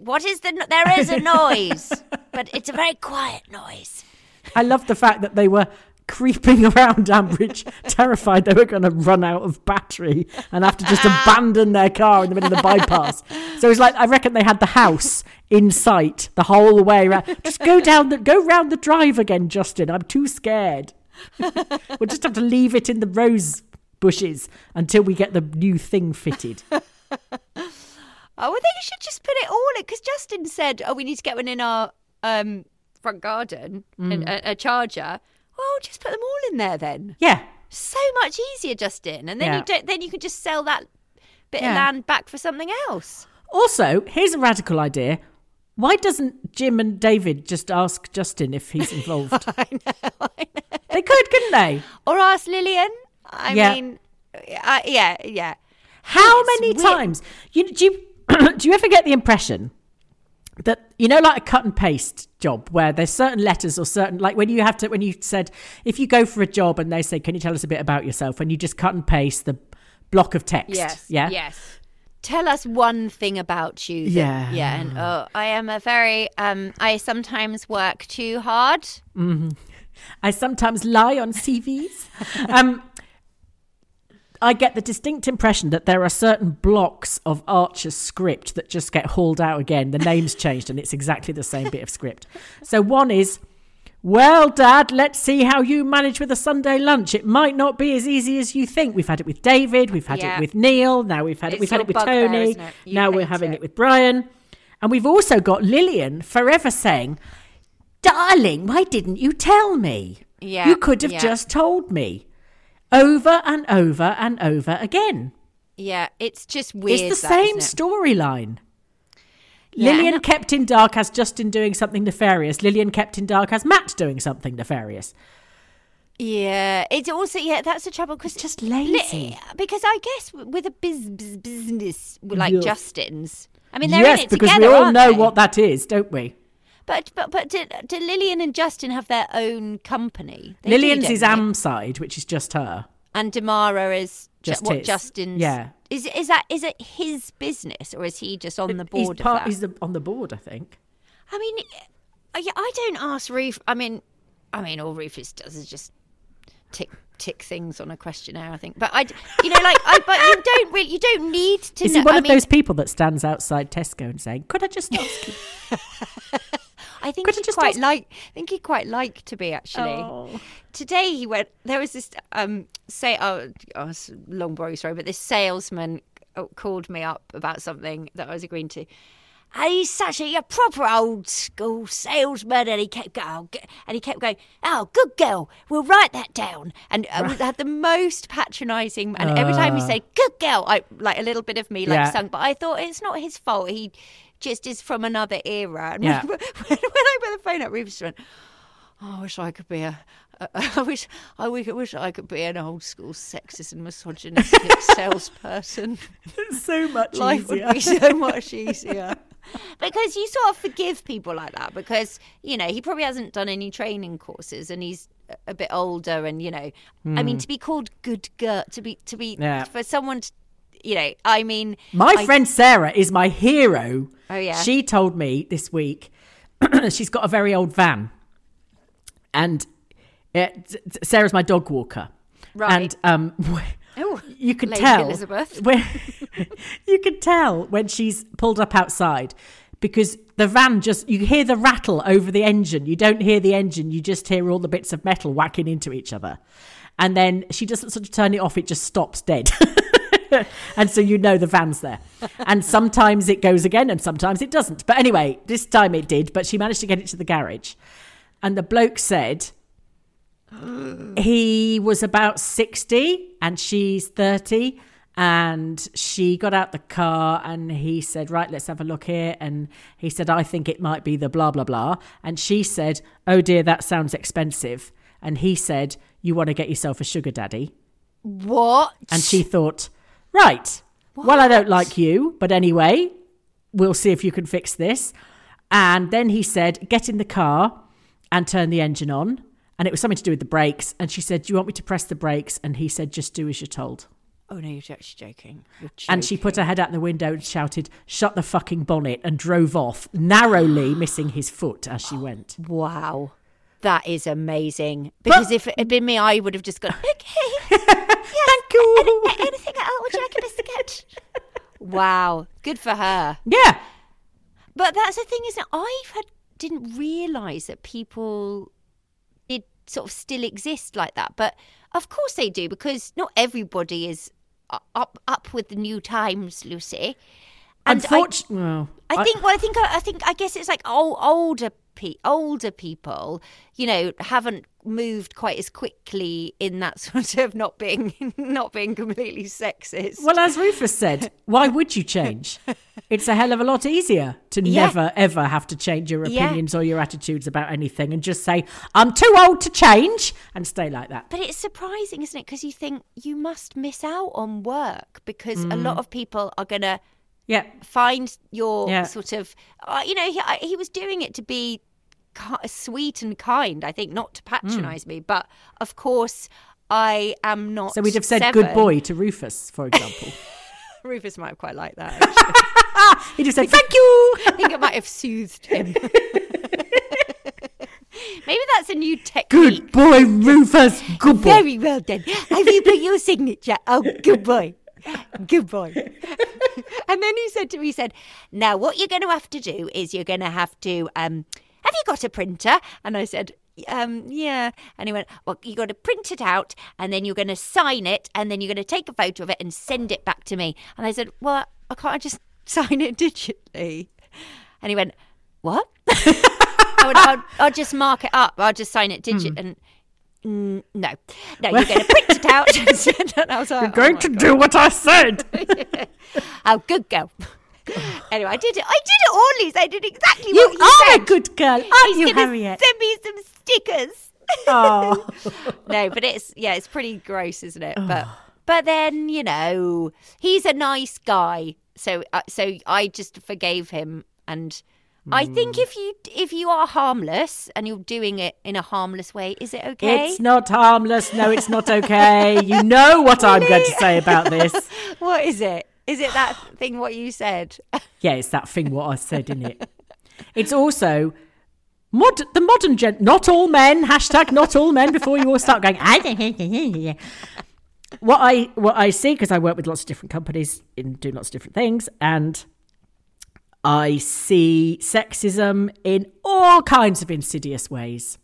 What is the. no- There is a noise, but it's a very quiet noise. I love the fact that they were creeping around Ambridge, terrified they were going to run out of battery and have to just abandon their car in the middle of the bypass. So it's like I reckon they had the house in sight the whole way around. Just go down the go round the drive again, Justin. I'm too scared. we'll just have to leave it in the rose bushes until we get the new thing fitted. Oh, well, they should just put it all in because Justin said, "Oh, we need to get one in our um, front garden, and Mm. a, a charger." Well, just put them all in there then. Yeah. So much easier, Justin, and then Yeah. you don't, then you can just sell that bit of land back for something else. Also, here's a radical idea. Why doesn't Jim and David just ask Justin if he's involved? I know, They could, couldn't they? Or ask Lillian. I Yeah. mean, uh, yeah, yeah. How It's many weird. times? You, do, you, do you ever get the impression that, you know, like a cut and paste job where there's certain letters or certain, like when you have to, when you said, if you go for a job and they say, can you tell us a bit about yourself? And you just cut and paste the block of text. Yes. Yeah. Yes. Tell us one thing about you. that- Yeah. Yeah. And oh, I am a very. Um, I sometimes work too hard. hmm I sometimes lie on CVs. um, I get the distinct impression that there are certain blocks of Archer's script that just get hauled out again. The name's changed and it's exactly the same bit of script. So one is, well, Dad, let's see how you manage with a Sunday lunch. It might not be as easy as you think. We've had it with David, we've had Yeah. it with Neil, now we've had it, we've had it with Tony, isn't it? Now we're having it. it with Brian. And we've also got Lillian forever saying, Darling, why didn't you tell me? Yeah, You could have yeah. just told me. Over and over and over again. Yeah, it's just weird. it's the that, same storyline. Yeah, Lillian kept in dark as Justin doing something nefarious. Lillian kept in dark as Matt doing something nefarious. Yeah, it's also yeah. That's the trouble because just lazy. because I guess with a biz, biz, business like Yes. Justin's, I mean they're yes, in it because together, we all know they? what that is, don't we? But but but do, do Lillian and Justin have their own company? They Lillian's don't is they? Am side, which is just her. and Damara is ju- Just what his. Justin's. Yeah. Is is that is it his business or is he just on the He's board of part. He's the, on the board, I think. I mean, I, I don't ask Ruf. I mean, I mean, all Rufus does is just tick tick things on a questionnaire. I think, but I, you know, like, I, but you don't really, you don't need to. Is know, he one I of mean, those people that stands outside Tesco and saying, "Could I just ask you?" I think Could he quite like. I think he quite like to be actually. Oh. Today he went. There was this um say oh, oh it's a long boring story, but this salesman uh, called me up about something that I was agreeing to. And he's such a, a proper old school salesman, and he kept going, and he kept going. Oh, good girl, we'll write that down. And uh, we had the most patronising. And every time he Uh. said "good girl," I like a little bit of me like Yeah. sung. But I thought it's not his fault. He just is from another era. And Yeah. when, when I put the phone up, Rufus went, oh, I wish I could be a. a- I wish I wish, I could be an old school sexist and misogynistic salesperson. It's so much Life easier. would be so much easier. because you sort of forgive people like that because you know he probably hasn't done any training courses and he's a- bit older and you know I mean Hmm. to be called good girl to be to be Yeah. for someone to, you know I mean My I- friend Sarah is my hero. Oh, yeah. She told me this week she's got a very old van, and uh, t- t- Sarah's my dog walker. Right. And um, Oh, you could Lady tell Elizabeth. when you could tell when she's pulled up outside because the van just you hear the rattle over the engine. You don't hear the engine. You just hear all the bits of metal whacking into each other, and then she doesn't sort of turn it off. It just stops dead. and so you know the van's there. And sometimes it goes again and sometimes it doesn't. But anyway, this time it did, but she managed to get it to the garage. And the bloke said he was about 60 and she's 30 and she got out the car and he said right let's have a look here and he said i think it might be the blah blah blah and she said oh dear that sounds expensive and he said you want to get yourself a sugar daddy what and she thought, right, well, I don't like you, but anyway, we'll see if you can fix this. And then he said, get in the car and turn the engine on. And it was something to do with the brakes. And she said, do you want me to press the brakes? And he said, just do as you're told. oh no you're actually joking, You're And she put her head out the window and shouted, shut the fucking bonnet, and drove off, narrowly missing his foot as she went. Wow. That is amazing. Because if it had been me, I would have just gone, okay. Thank you. Anything else? Would you like a biscuit? wow. Good for her. Yeah. But that's the thing, isn't it? I had, didn't realise that people did sort of still exist like that. But of course they do, because not everybody is up up with the new times, Lucy. And I- Unfortunately, well, I think. Well, I think. I think. I guess it's like old, older pe- older people. You know, haven't moved quite as quickly in that sort of not being not being completely sexist. Well, as Rufus said, why would you change? It's a hell of a lot easier to Yeah. never, ever have to change your Yeah. opinions or your attitudes about anything and just say, I'm too old to change and stay like that. But it's surprising, isn't it? Because you think you must miss out on work because a Mm. lot of people are going to Yeah. find your Yeah. sort of, uh, you know, he, I- he was doing it to be sweet and kind, I think, not to patronise me. But of course, I am not. Mm. So we'd have said seven. good boy to Rufus, for example. Rufus might have quite liked that. he just said, thank you. I think it might have soothed him. Maybe that's a new technique. Good boy, Rufus. Good boy. Very well done. Have you put your signature? Oh, good boy. Good boy. and then he said to me, he said, now what you're going to have to do is you're going to have to, um, have you got a printer? And I said, um, yeah. And he went, well, you got to print it out and then you're going to sign it and then you're going to take a photo of it and send it back to me. And I said, well, I can't I just sign it digitally. And he went, What? I went, I'll, I'll just mark it up. I'll just sign it digit. And mm, no, no, you're going to print it out. and I was like, You're going "Oh to my do what I said. Oh, good girl. anyway, I did it. I did it, Orleys. I did exactly what You what You are a good girl, aren't He's you, Harriet? Send me some stickers. Oh. no, but it's yeah, it's pretty gross, isn't it? But but then you know he's a nice guy, so uh, so I just forgave him, and I think Hmm. if you if you are harmless and you're doing it in a harmless way, is it okay? It's not harmless. No, it's not okay. You know what I'm going to say about this. what is it? Is it that thing what you said? Yeah, it's that thing what I said in it. It's also mod the modern gen. Not all men. Hashtag not all men. Before you all start going. "I don't-" what I what I see because I work with lots of different companies and doing lots of different things, and I see sexism in all kinds of insidious ways.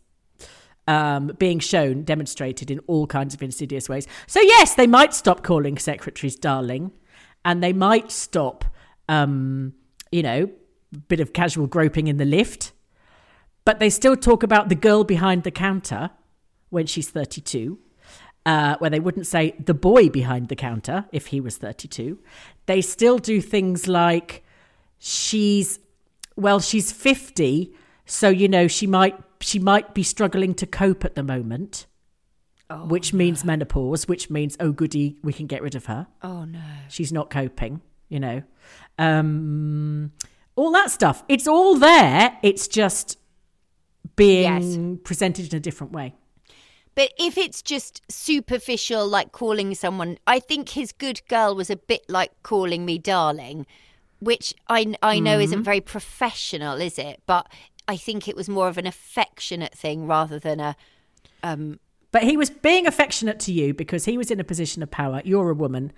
Um, being shown, demonstrated in all kinds of insidious ways. So, yes, they might stop calling secretaries darling and they might stop, um, you know, a bit of casual groping in the lift, but they still talk about the girl behind the counter when she's 32, uh, where they wouldn't say the boy behind the counter if he was 32. They still do things like she's, well, she's 50, so, you know, she might she might be struggling to cope at the moment. which means menopause, which means oh goody, we can get rid of her. Oh no. She's not coping, you know. Um, all that stuff. It's all there. It's just being presented in a different way. But if it's just superficial, like calling someone, I think his good girl was a bit like calling me darling, which I, I know isn't Mhm. very professional, is it? But I think it was more of an affectionate thing rather than a. Um, But he was being affectionate to you because he was in a position of power. You're a woman.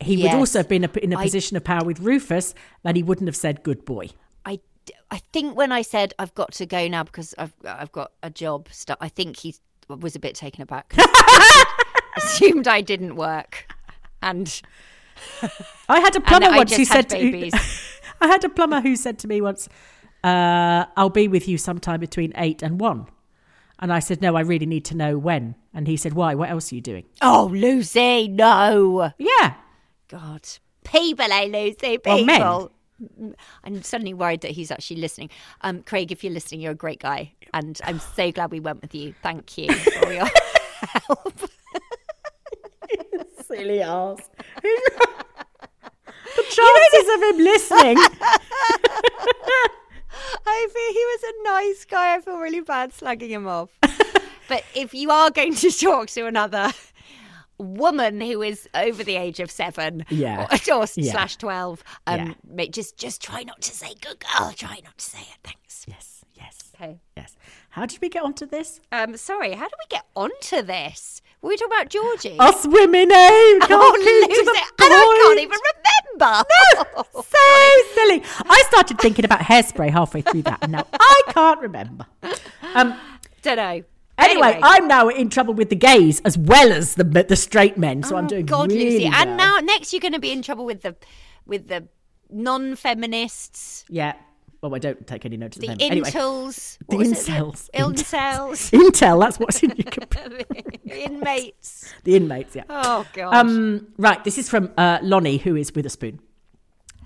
He Yes. would also have been in a position of power with Rufus, and he wouldn't have said good boy. I, I think when I said I've got to go now because I've I've got a job stuff, I think he was a bit taken aback. Assumed I didn't work, and I had a plumber once who said to babies. I had a plumber who said to me once, uh, "I'll be with you sometime between eight and one," and I said, "No, I really need to know when." And he said, "Why? What else are you doing?" Oh, Lucy, no. Yeah. God. People, eh, Lucy? People. Well, men. I'm suddenly worried that he's actually listening. Um, Craig, if you're listening, you're a great guy. And I'm so glad we went with you. Thank you for your help. Silly ass. the chances of him listening. I feel he was a nice guy. I feel really bad slagging him off. but if you are going to talk to another woman who is over the age of seven Yeah. or, or Yeah. slash 12, um, Yeah. just, just try not to say good girl. Try not to say it. Thanks. Yes, yes. Okay. Yes. How did we get onto this? Um, sorry, how did we get onto this? Were we talking about Georgie? Us women, eh? Can't Oh, to the Lucy, and I can't even remember. No, so silly. I started thinking about hairspray halfway through that, and now I can't remember. Um, Don't know. anyway, I'm now in trouble with the gays as well as the the straight men, so I'm Oh, doing God, really Lucy. And well. now next you're going to be in trouble with the with the non-feminists, yeah. Well, I don't take any notice the of them. Anyway, intels, the was it? incels. incels, Intel. That's what's in your computer. inmates. The inmates. Yeah. Oh God. Um, right, this is from uh, Lonnie, who is Witherspoon.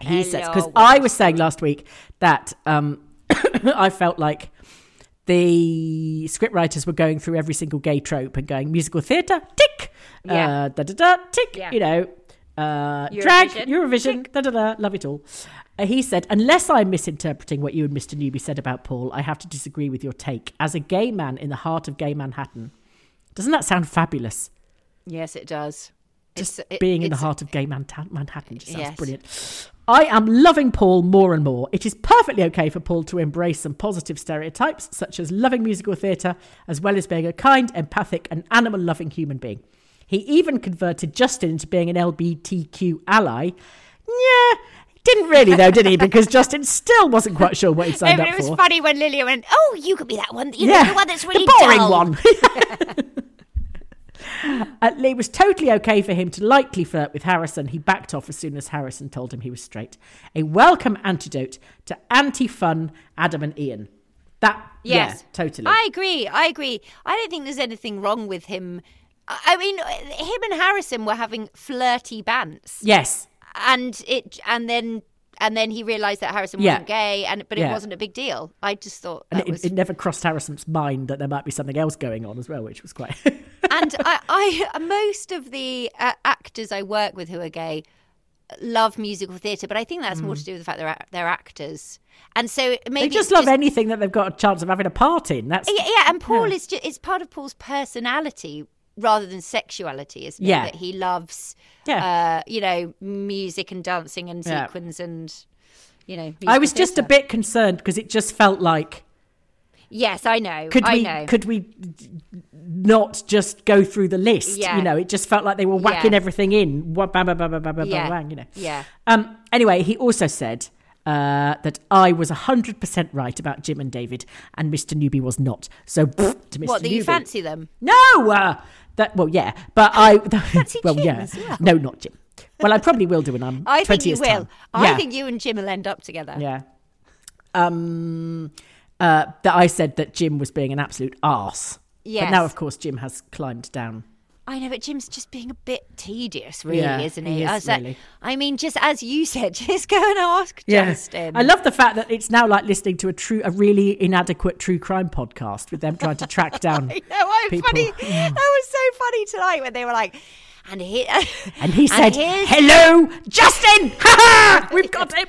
He says because I was saying last week that um, I felt like the scriptwriters were going through every single gay trope and going musical theatre, tick, Yeah. uh, da da da, tick, Yeah. you know, uh, drag, Eurovision, Eurovision, da da da, love it all. Uh, he said, unless I'm misinterpreting what you and Mr. Newby said about Paul, I have to disagree with your take. As a gay man in the heart of gay Manhattan, doesn't that sound fabulous? yes, it does. just It's- it- being in the heart of gay Manta- Manhattan just sounds Yes. brilliant. I am loving Paul more and more. It is perfectly okay for Paul to embrace some positive stereotypes, such as loving musical theatre, as well as being a kind, empathic, and animal loving human being. He even converted Justin into being an LBTQ ally. Yeah, didn't really though, did he? Because Justin still wasn't quite sure what he No, signed but up it was for. funny when Lilia went, "Oh, you could be that one. You know, the one that's really the boring dull." one. Uh, it was totally okay for him to lightly flirt with Harrison. He backed off as soon as Harrison told him he was straight. A welcome antidote to anti-fun Adam and Ian. That Yes. yeah, totally. I agree. I agree. I don't think there's anything wrong with him. I mean, him and Harrison were having flirty bants. yes. and it and then and then he realized that Harrison Yeah. wasn't gay, and but it Yeah. wasn't a big deal. I just thought And it, was, it never crossed Harrison's mind that there might be something else going on as well, which was quite. and I, I most of the uh, actors I work with who are gay love musical theatre, but I think that's more Mm. to do with the fact they're they're actors, and so maybe they just love anything that they've got a chance of having a part in. That's Yeah, yeah, and Paul is just, it's part of Paul's personality rather than sexuality, isn't Yeah. it? That he loves, Yeah. uh, you know, music and dancing and Yeah. sequins and, you know. I was just a bit concerned because it just felt like Yes, I know. could I we know. could we not just go through the list? Yeah. You know, it just felt like they were whacking Yeah. everything in. Bang, bang, bang, bang, bang, Yeah. bang, you know. Yeah. Um. Anyway, he also said uh, that I was hundred percent right about Jim and David, and Mr. Newby was not. So to Mr. What, do you fancy them? No. Uh, that well, yeah, but I well, Jim yeah, well? no, not Jim. Well, I probably will do when I'm I think you will. time. I Yeah. think you and Jim will end up together. Yeah. Um, uh, that I said that Jim was being an absolute arse. Yes. But now, of course, Jim has climbed down. I know, but Jim's just being a bit tedious, really, Yeah, isn't he he? is I was like- I mean, just as you said, just go and ask Justin. I love the fact that it's now like listening to a true, a really inadequate true crime podcast with them trying to track down. I know, people. funny. Mm. That was so funny tonight when they were like, and he, And he said, here's- "Hello, Justin! Ha ha! We've got him."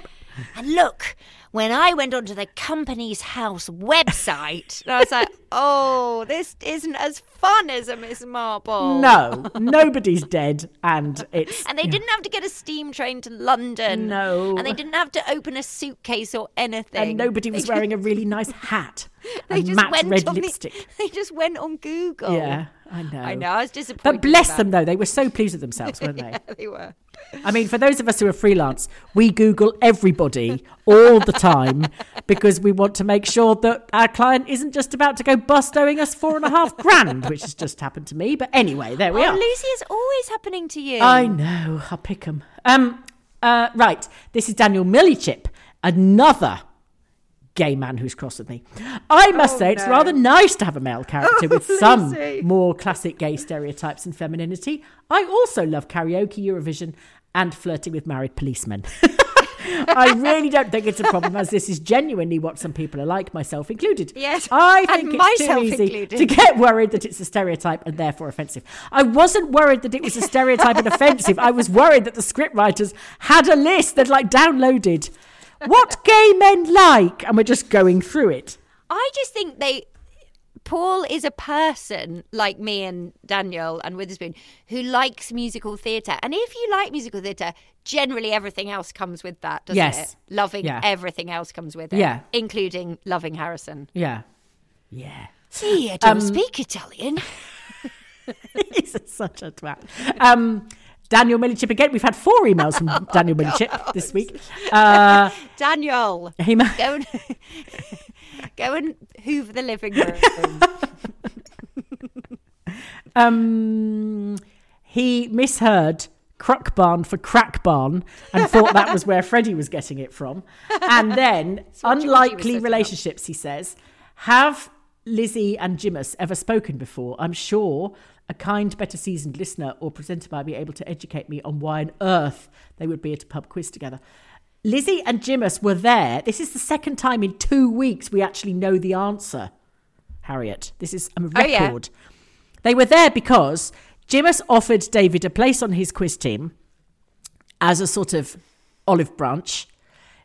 And look, when I went onto the Companies House website, I was like, oh, this isn't as fun as a Miss Marple. No, nobody's dead, and it's And they didn't have to get a steam train to London. No. And they didn't have to open a suitcase or anything. and nobody was wearing a really nice hat They and just went red on the- they just went on Google. Yeah, I know. I know. I was disappointed. But bless them though; they were so pleased with themselves, weren't they? yeah, they were. I mean, for those of us who are freelance, we Google everybody all the time because we want to make sure that our client isn't just about to go bust owing us four and a half grand, which has just happened to me. But anyway, there we oh, are. Lucy, is always happening to you. I know. I'll pick 'em. Um, uh, right. This is Daniel Millichip, another gay man who's cross with me. I must Oh, say, it's no. rather nice to have a male character with some more classic gay stereotypes and femininity. I also love karaoke, Eurovision, and flirting with married policemen. I really don't think it's a problem, as this is genuinely what some people are like, myself included. Yes, I think it's too easy included. to get worried that it's a stereotype and therefore offensive. I wasn't worried that it was a stereotype and offensive. I was worried that the scriptwriters had a list that like downloaded what gay men like, and we're just going through it. I just think they. Paul is a person like me and Daniel and Witherspoon who likes musical theatre. And if you like musical theatre, generally everything else comes with that, doesn't Yes. it? Loving Yeah. everything else comes with it. Yeah. Including loving Harrison. Yeah. Yeah. See, I don't Um, speak Italian. He's such a twat. Um, Daniel Millichip again. We've had four emails from Daniel Millichip this week. Uh, Daniel, he ma- go and hoover the living room. um, he misheard Crock Barn for Crack Barn and thought that was where Freddie was getting it from. And then, what Georgie was unlikely setting up. relationships, he says, have Lizzie and Jimus ever spoken before? I'm sure a kind, better seasoned listener or presenter might be able to educate me on why on earth they would be at a pub quiz together. Lizzie and Jimus were there. This is the second time in two weeks we actually know the answer, Harriet. This is a Oh, yeah. record. They were there because Jimus offered David a place on his quiz team as a sort of olive branch.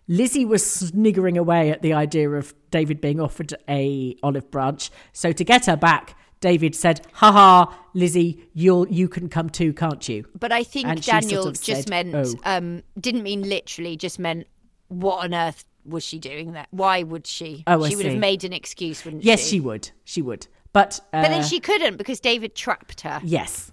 Lizzie was sniggering away at the idea of David being offered a olive branch. So to get her back, David said, "Ha ha, Lizzie, you'll you can come too, can't you?" But I think And she sort Daniel of just said, meant "Oh." um didn't mean literally, just meant what on earth was she doing there? Why would she? Oh, I she would have made an excuse, wouldn't Yes, she? Yes, she would. She would. But uh, But then she couldn't because David trapped her. yes.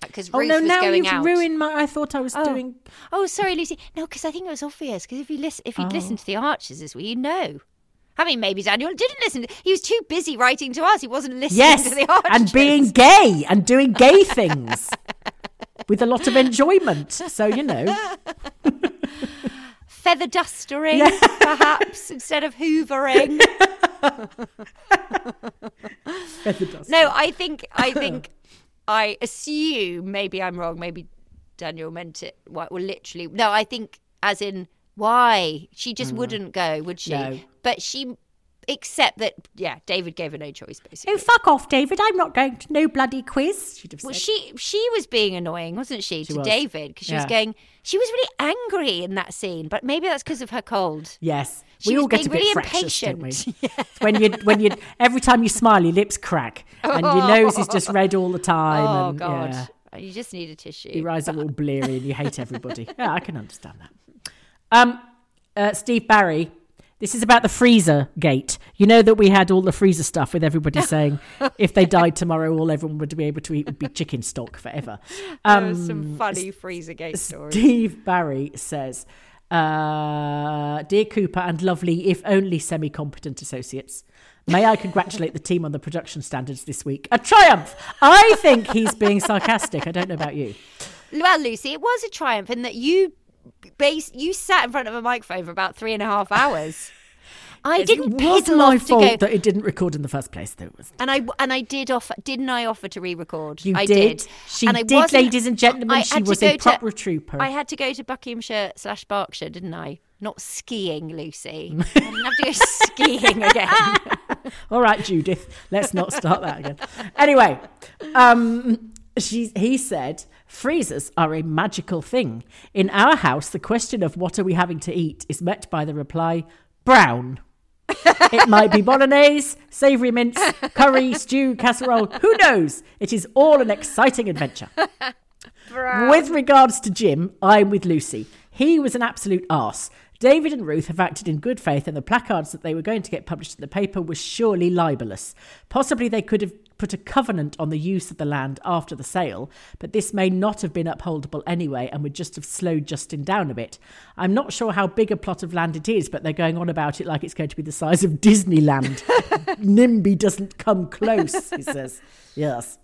Because Oh no! was Now going you've out. ruined my. I thought I was Oh. doing. Oh, sorry, Lucy. No, because I think it was obvious. Because if you listen, if you'd Oh. listened to the Archers this week, you know. I mean, maybe Daniel didn't listen. He was too busy writing to us. He wasn't listening Yes, to the archers. and being gay and doing gay things with a lot of enjoyment. So you know, feather dustering, perhaps instead of hoovering. feather. No, I think I think I assume maybe I'm wrong. Maybe Daniel meant it. Well, literally, no. I think as in why she just mm. wouldn't go, would she? No. But she, except that, yeah, David gave her no choice basically. Oh, fuck off, David. I'm not going to no bloody quiz. She'd have Well, said. she she was being annoying, wasn't she, She to was. David? Because she was going. She was really angry in that scene, but maybe that's because of her cold. Yes, She we was all get a being bit really fractious, don't we? impatient. when you when you every time you smile, your lips crack and your nose is just red all the time. oh and, God, yeah, you just need a tissue. your eyes are all bleary and you hate everybody. yeah, I can understand that. Um, uh, Steve Barry. This is about the freezer gate. You know that we had all the freezer stuff with everybody saying if they died tomorrow, all everyone would be able to eat would be chicken stock forever. There was some funny freezer gate stories. Steve Barry says, uh, Dear Cooper and lovely, if only semi competent associates, may I congratulate the team on the production standards this week? A triumph! I think he's being sarcastic. I don't know about you. Well, Lucy, it was a triumph in that you base you sat in front of a microphone for about three and a half hours. I didn't It was my fault go, that it didn't record in the first place. Though. It was. and I and I did offer. Didn't I offer to re-record? You I did. did. She and I did, ladies and gentlemen. I She was a to- proper trooper. I had to go to Buckinghamshire slash Berkshire, didn't I? Not skiing, Lucy. I didn't have to go skiing again. All right, Judith, let's not start that again. Anyway, um, she, he said, freezers are a magical thing. In our house, the question of what are we having to eat is met by the reply, brown. it might be bolognese, savoury mince, curry, stew, casserole. Who knows? It is all an exciting adventure. With regards to Jim, I'm with Lucy. He was an absolute arse. David and Ruth have acted in good faith, and the placards that they were going to get published in the paper were surely libelous. Possibly they could have put a covenant on the use of the land after the sale, but this may not have been upholdable anyway and would just have slowed Justin down a bit. I'm not sure how big a plot of land it is, but they're going on about it like it's going to be the size of Disneyland. NIMBY doesn't come close, he says. Yes.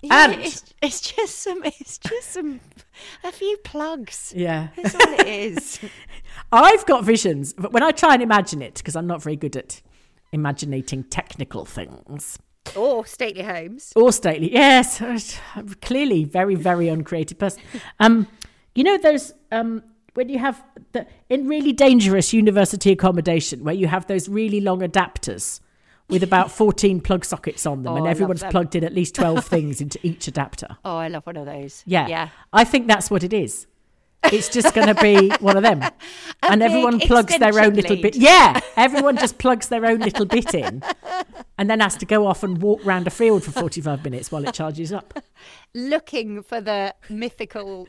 Yeah, And- it's, it's just some. It's just some. A few plugs. Yeah. That's all it is. I've got visions, but when I try and imagine it, because I'm not very good at imaginating technical things. Or stately homes. Or stately, yes, clearly very, very uncreative person. Um, you know those um, when you have the in really dangerous university accommodation where you have those really long adapters with about 14 plug sockets on them, Oh, and everyone's plugged in at least 12 things into each adapter. Oh, I love one of those. Yeah. Yeah. I think that's what it is. It's just going to be one of them. and everyone plugs their own extension little bit. Yeah. Everyone just plugs their own little bit in and then has to go off and walk round a field for 45 minutes while it charges up. Looking for the mythical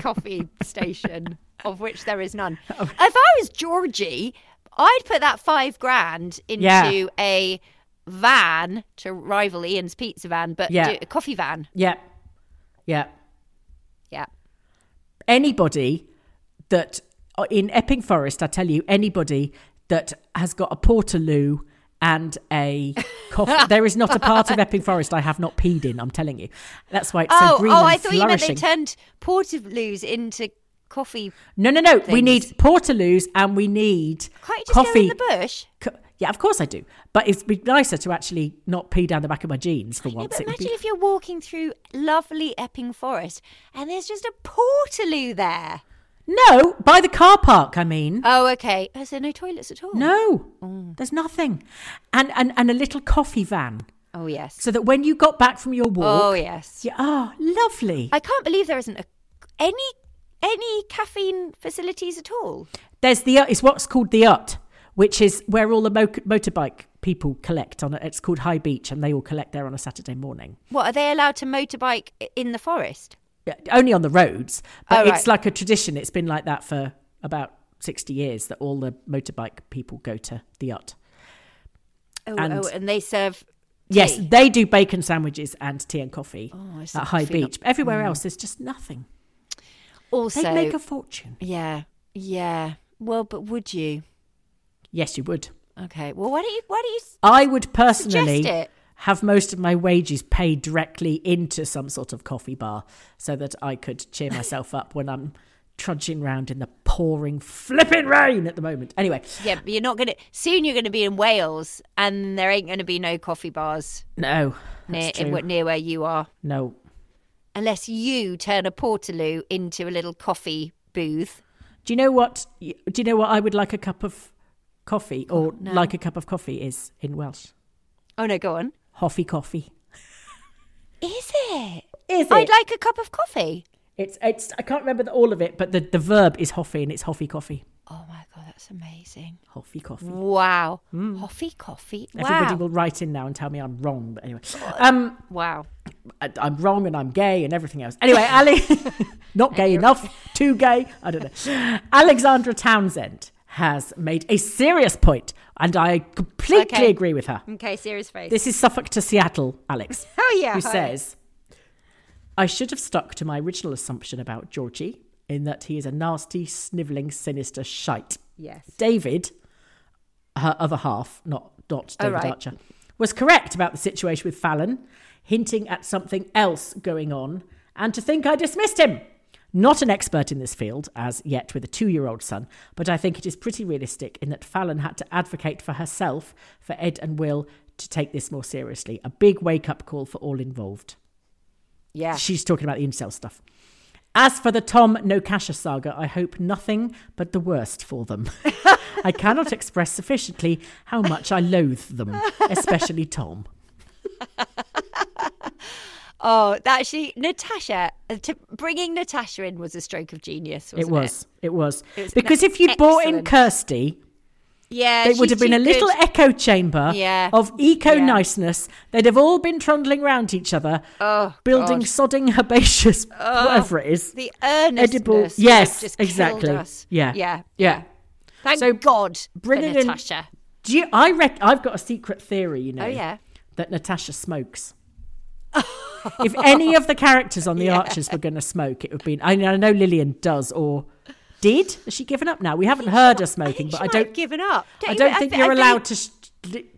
coffee station, of which there is none. Oh. If I was Georgie, I'd put that five grand into Yeah. a van to rival Ian's pizza van, but Yeah. a coffee van. Yeah. Yeah. Anybody that, uh, in Epping Forest, I tell you, anybody that has got a portaloo and a coffee, there is not a part of Epping Forest I have not peed in, I'm telling you. That's why it's oh, so green oh! and I thought you meant they turned portaloos into coffee. No, no, no. We need portaloos and we need Can't you just coffee. go in the bush? Co- yeah, of course I do. But it'd be nicer to actually not pee down the back of my jeans for once. But imagine be- if you're walking through lovely Epping Forest and there's just a portaloo there. No, by the car park, I mean. Oh, okay. Is there no toilets at all? No, Oh. there's nothing. And, and, and a little coffee van. Oh, yes. So that when you got back from your walk. Oh, yes. Yeah, oh, lovely. I can't believe there isn't a, any any caffeine facilities at all. There's the, it's what's called the UT, which is where all the mo- motorbike people collect on it. It's called High Beach and they all collect there on a Saturday morning. What are they allowed to motorbike in the forest? Yeah, only on the roads, but Oh, it's like a tradition. It's been like that for about 60 years that all the motorbike people go to the UT. Oh, And- oh, and they serve. Yes, they do bacon sandwiches and tea and coffee Oh, at High coffee not- Beach. Everywhere Mm. else, there's just nothing. Also, They'd make a fortune. yeah, yeah. Well, but would you? Yes, you would. Okay. Well, why don't you? Why don't you? I would personally have most of my wages paid directly into some sort of coffee bar so that I could cheer myself up when I'm trudging round in the pouring flipping rain at the moment. Anyway, Yeah, but you're not gonna. Soon you're gonna be in Wales, and there ain't gonna be no coffee bars no, near in, near where you are, no. unless you turn a portaloo into a little coffee booth. Do you know what? Do you know what I would like a cup of coffee or no. like a cup of coffee is in Welsh? Oh no, go on. Hoffy coffee. Is it? Is it? I'd like a cup of coffee. It's it's I can't remember the, all of it, but the, the verb is hoffy and it's hoffy coffee. Oh my god, that's amazing. Hoffy coffee. Wow. Coffee, coffee. Wow. Everybody will write in now and tell me I'm wrong. But anyway, um, Wow. I, I'm wrong and I'm gay and everything else. Anyway, Ali, not gay enough, too gay. I don't know. Alexandra Townsend has made a serious point, and I completely Okay. agree with her. Okay, serious face. This is Suffolk to Seattle, Alex. Oh, yeah, Who hi. says, I should have stuck to my original assumption about Georgie in that he is a nasty, snivelling, sinister shite. Yes. David, her other half, not, not Oh, David right. Archer, was correct about the situation with Fallon, hinting at something else going on, and to think I dismissed him. Not an expert in this field, as yet with a two year old son, but I think it is pretty realistic in that Fallon had to advocate for herself, for Ed and Will to take this more seriously. A big wake up call for all involved. Yeah. She's talking about the incel stuff. As for the Tom Nokasha saga, I hope nothing but the worst for them. I cannot express sufficiently how much I loathe them, especially Tom. Oh, that actually, Natasha, uh, to, bringing Natasha in was a stroke of genius. Wasn't it was. It, was. It was because if you'd brought in. Kirsty, Yeah, it would have been a little good. echo chamber Yeah. of eco niceness. They'd have all been trundling round each other, Oh, building God. sodding herbaceous, Oh, whatever it is. The earnestness. Edible. Yes, exactly. us. Yeah. Yeah. Yeah. Thank So God bringing in- Natasha. Do you, I rec- I've got a secret theory, you know. Oh, yeah. That Natasha smokes. if any of the characters on The Yeah. Archers were going to smoke, it would be. I, I know Lilian does or did. Has she given up now? We haven't heard her smoking, but I She don't. given up. I don't think fe- you're I allowed to,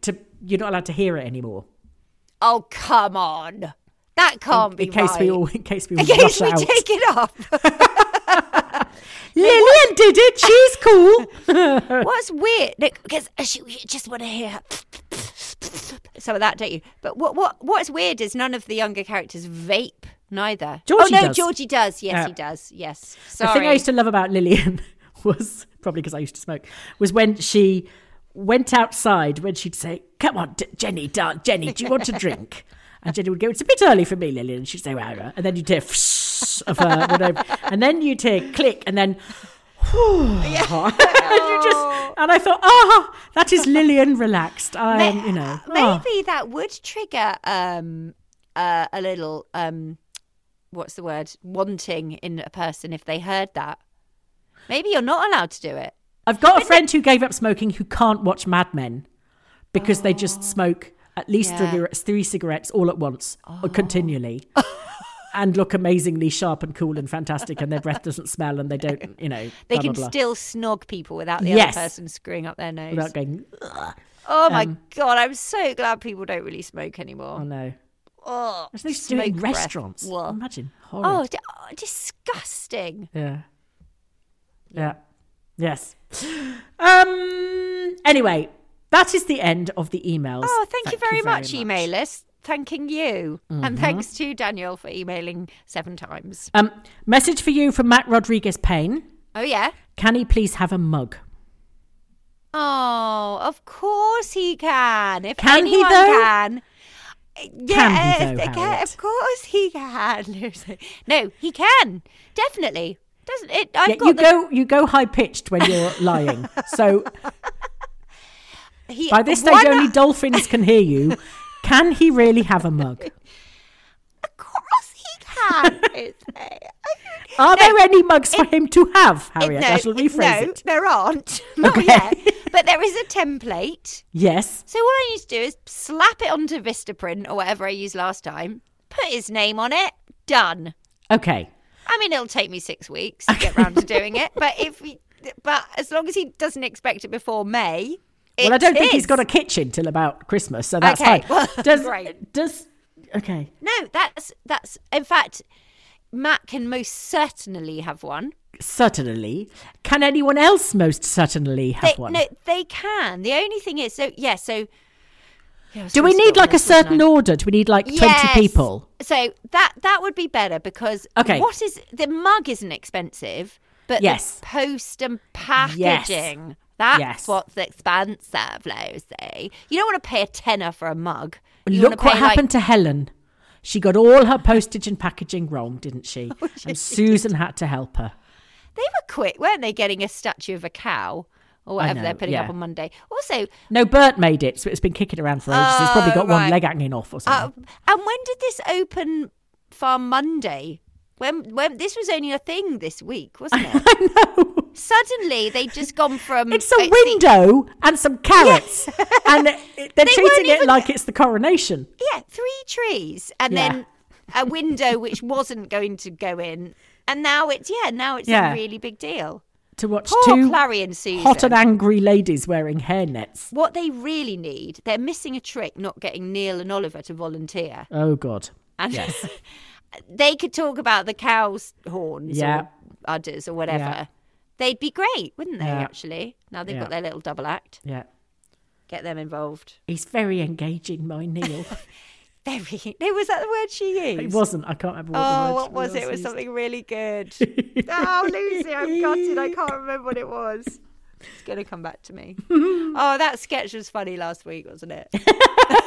to. You're not allowed to hear it anymore. Oh come on, that can't in, be in case right. we all, in case we all In case we out. take it up. Lilian did it. She's cool. What's weird? Because you just want to hear some of that, don't you? But what what what's weird is none of the younger characters vape. Neither. Georgie oh no, does. Georgie does. Yes, he does. Yes. The thing I used to love about Lilian was probably because I used to smoke was when she went outside when she'd say, "Come on, D- Jenny, darling, Jenny, do you want a drink?" And Jenny would go, "It's a bit early for me, Lilian." And she'd say, "Wow," wow," uh, and then you'd hear of her, whatever, and then you'd hear click, and then. and you just, and I thought, ah, that is Lilian relaxed. I am, you know. Maybe that would trigger um uh, a little um what's the word wanting in a person if they heard that. Maybe you're not allowed to do it. I've got a friend who gave up smoking who can't watch Mad Men because they just smoke at least Yeah. three, three cigarettes all at once, or continually, and look amazingly sharp and cool and fantastic, and their breath doesn't smell, and they don't, you know, They blah, can blah, blah, still snog people without the Yes. other person screwing up their nose. without going. "Ugh." oh my Um, god, I'm so glad people don't really smoke anymore. Oh no! Oh, There's no smoke breath. restaurants. Whoa. Imagine. Oh, di- oh, disgusting. Yeah. Yeah. Yes. Um. Anyway, that is the end of the emails. Oh, thank, you very much, emailers. Thanking you. Mhm. And thanks to Daniel for emailing seven times. Um, message for you from Matt Rodriguez Payne. Oh, yeah? Can he please have a mug? Oh, of course he can. If Can he, anyone though? can. Can he, though, can- of course he can. no, he can. Definitely. Doesn't it? I've yeah, got you the, go you go high pitched when you're lying. So he, by this stage, only dolphins can hear you. Can he really have a mug? Of course he can. Are No, there any mugs for him to have, Harriet? no, I shall rephrase no, it. there aren't. Not Okay. yet. But there is a template. Yes. So all I need to do is slap it onto Vistaprint or whatever I used last time, put his name on it, done. Okay. I mean, it'll take me six weeks to get round to doing it, but if he, but as long as he doesn't expect it before May, Well, I don't think he's got a kitchen till about Christmas, so that's Okay, fine. well, does great. does okay? No, that's that's. In fact, Matt can most certainly have one. Certainly. Can anyone else most certainly have They, one? No, they can. The only thing is, so yeah, so. Yeah, Do we need like a this, certain order? Do we need like 20 people? So that that would be better because Okay. what is the mug isn't expensive, but Yes. the post and packaging. That's Yes. what's expensive, Lucy. You don't want to pay a tenner for a mug. You Look what pay, like- happened to Helen. She got all her postage and packaging wrong, didn't she? Oh, and Susan had to help her. They were quick, weren't they? Getting a statue of a cow or whatever know, they're putting up on Monday. Also, No, Bert made it, so it's been kicking around for ages. it's probably Oh, got one leg hanging off or something. Uh, and when did this open farm Monday? When when this was only a thing this week, wasn't it? I know. Suddenly they'd just gone from it's a window and some carrots, and they're They treating it even- like it's the coronation. yeah, three trees and Yeah. then a window which wasn't going to go in, and now it's yeah, now it's Yeah. a really big deal. To watch Poor two Clarrie and Susan. hot and angry ladies wearing hairnets. What they really need, they're missing a trick, not getting Neil and Oliver to volunteer. Oh God! And Yes. they could talk about the cow's horns Yeah. or udders or whatever. Yeah. They'd be great, wouldn't they, Yeah. actually? Now they've Yeah. got their little double act. Yeah, Get them involved. he's very engaging, my Neil. Very. No, was that the word she used? it wasn't. I can't remember what Oh, the word what was it? It was used. something really good. oh, Lucy, I'm gutted. I can't remember what it was. It's going to come back to me. oh, that sketch was funny last week, wasn't it?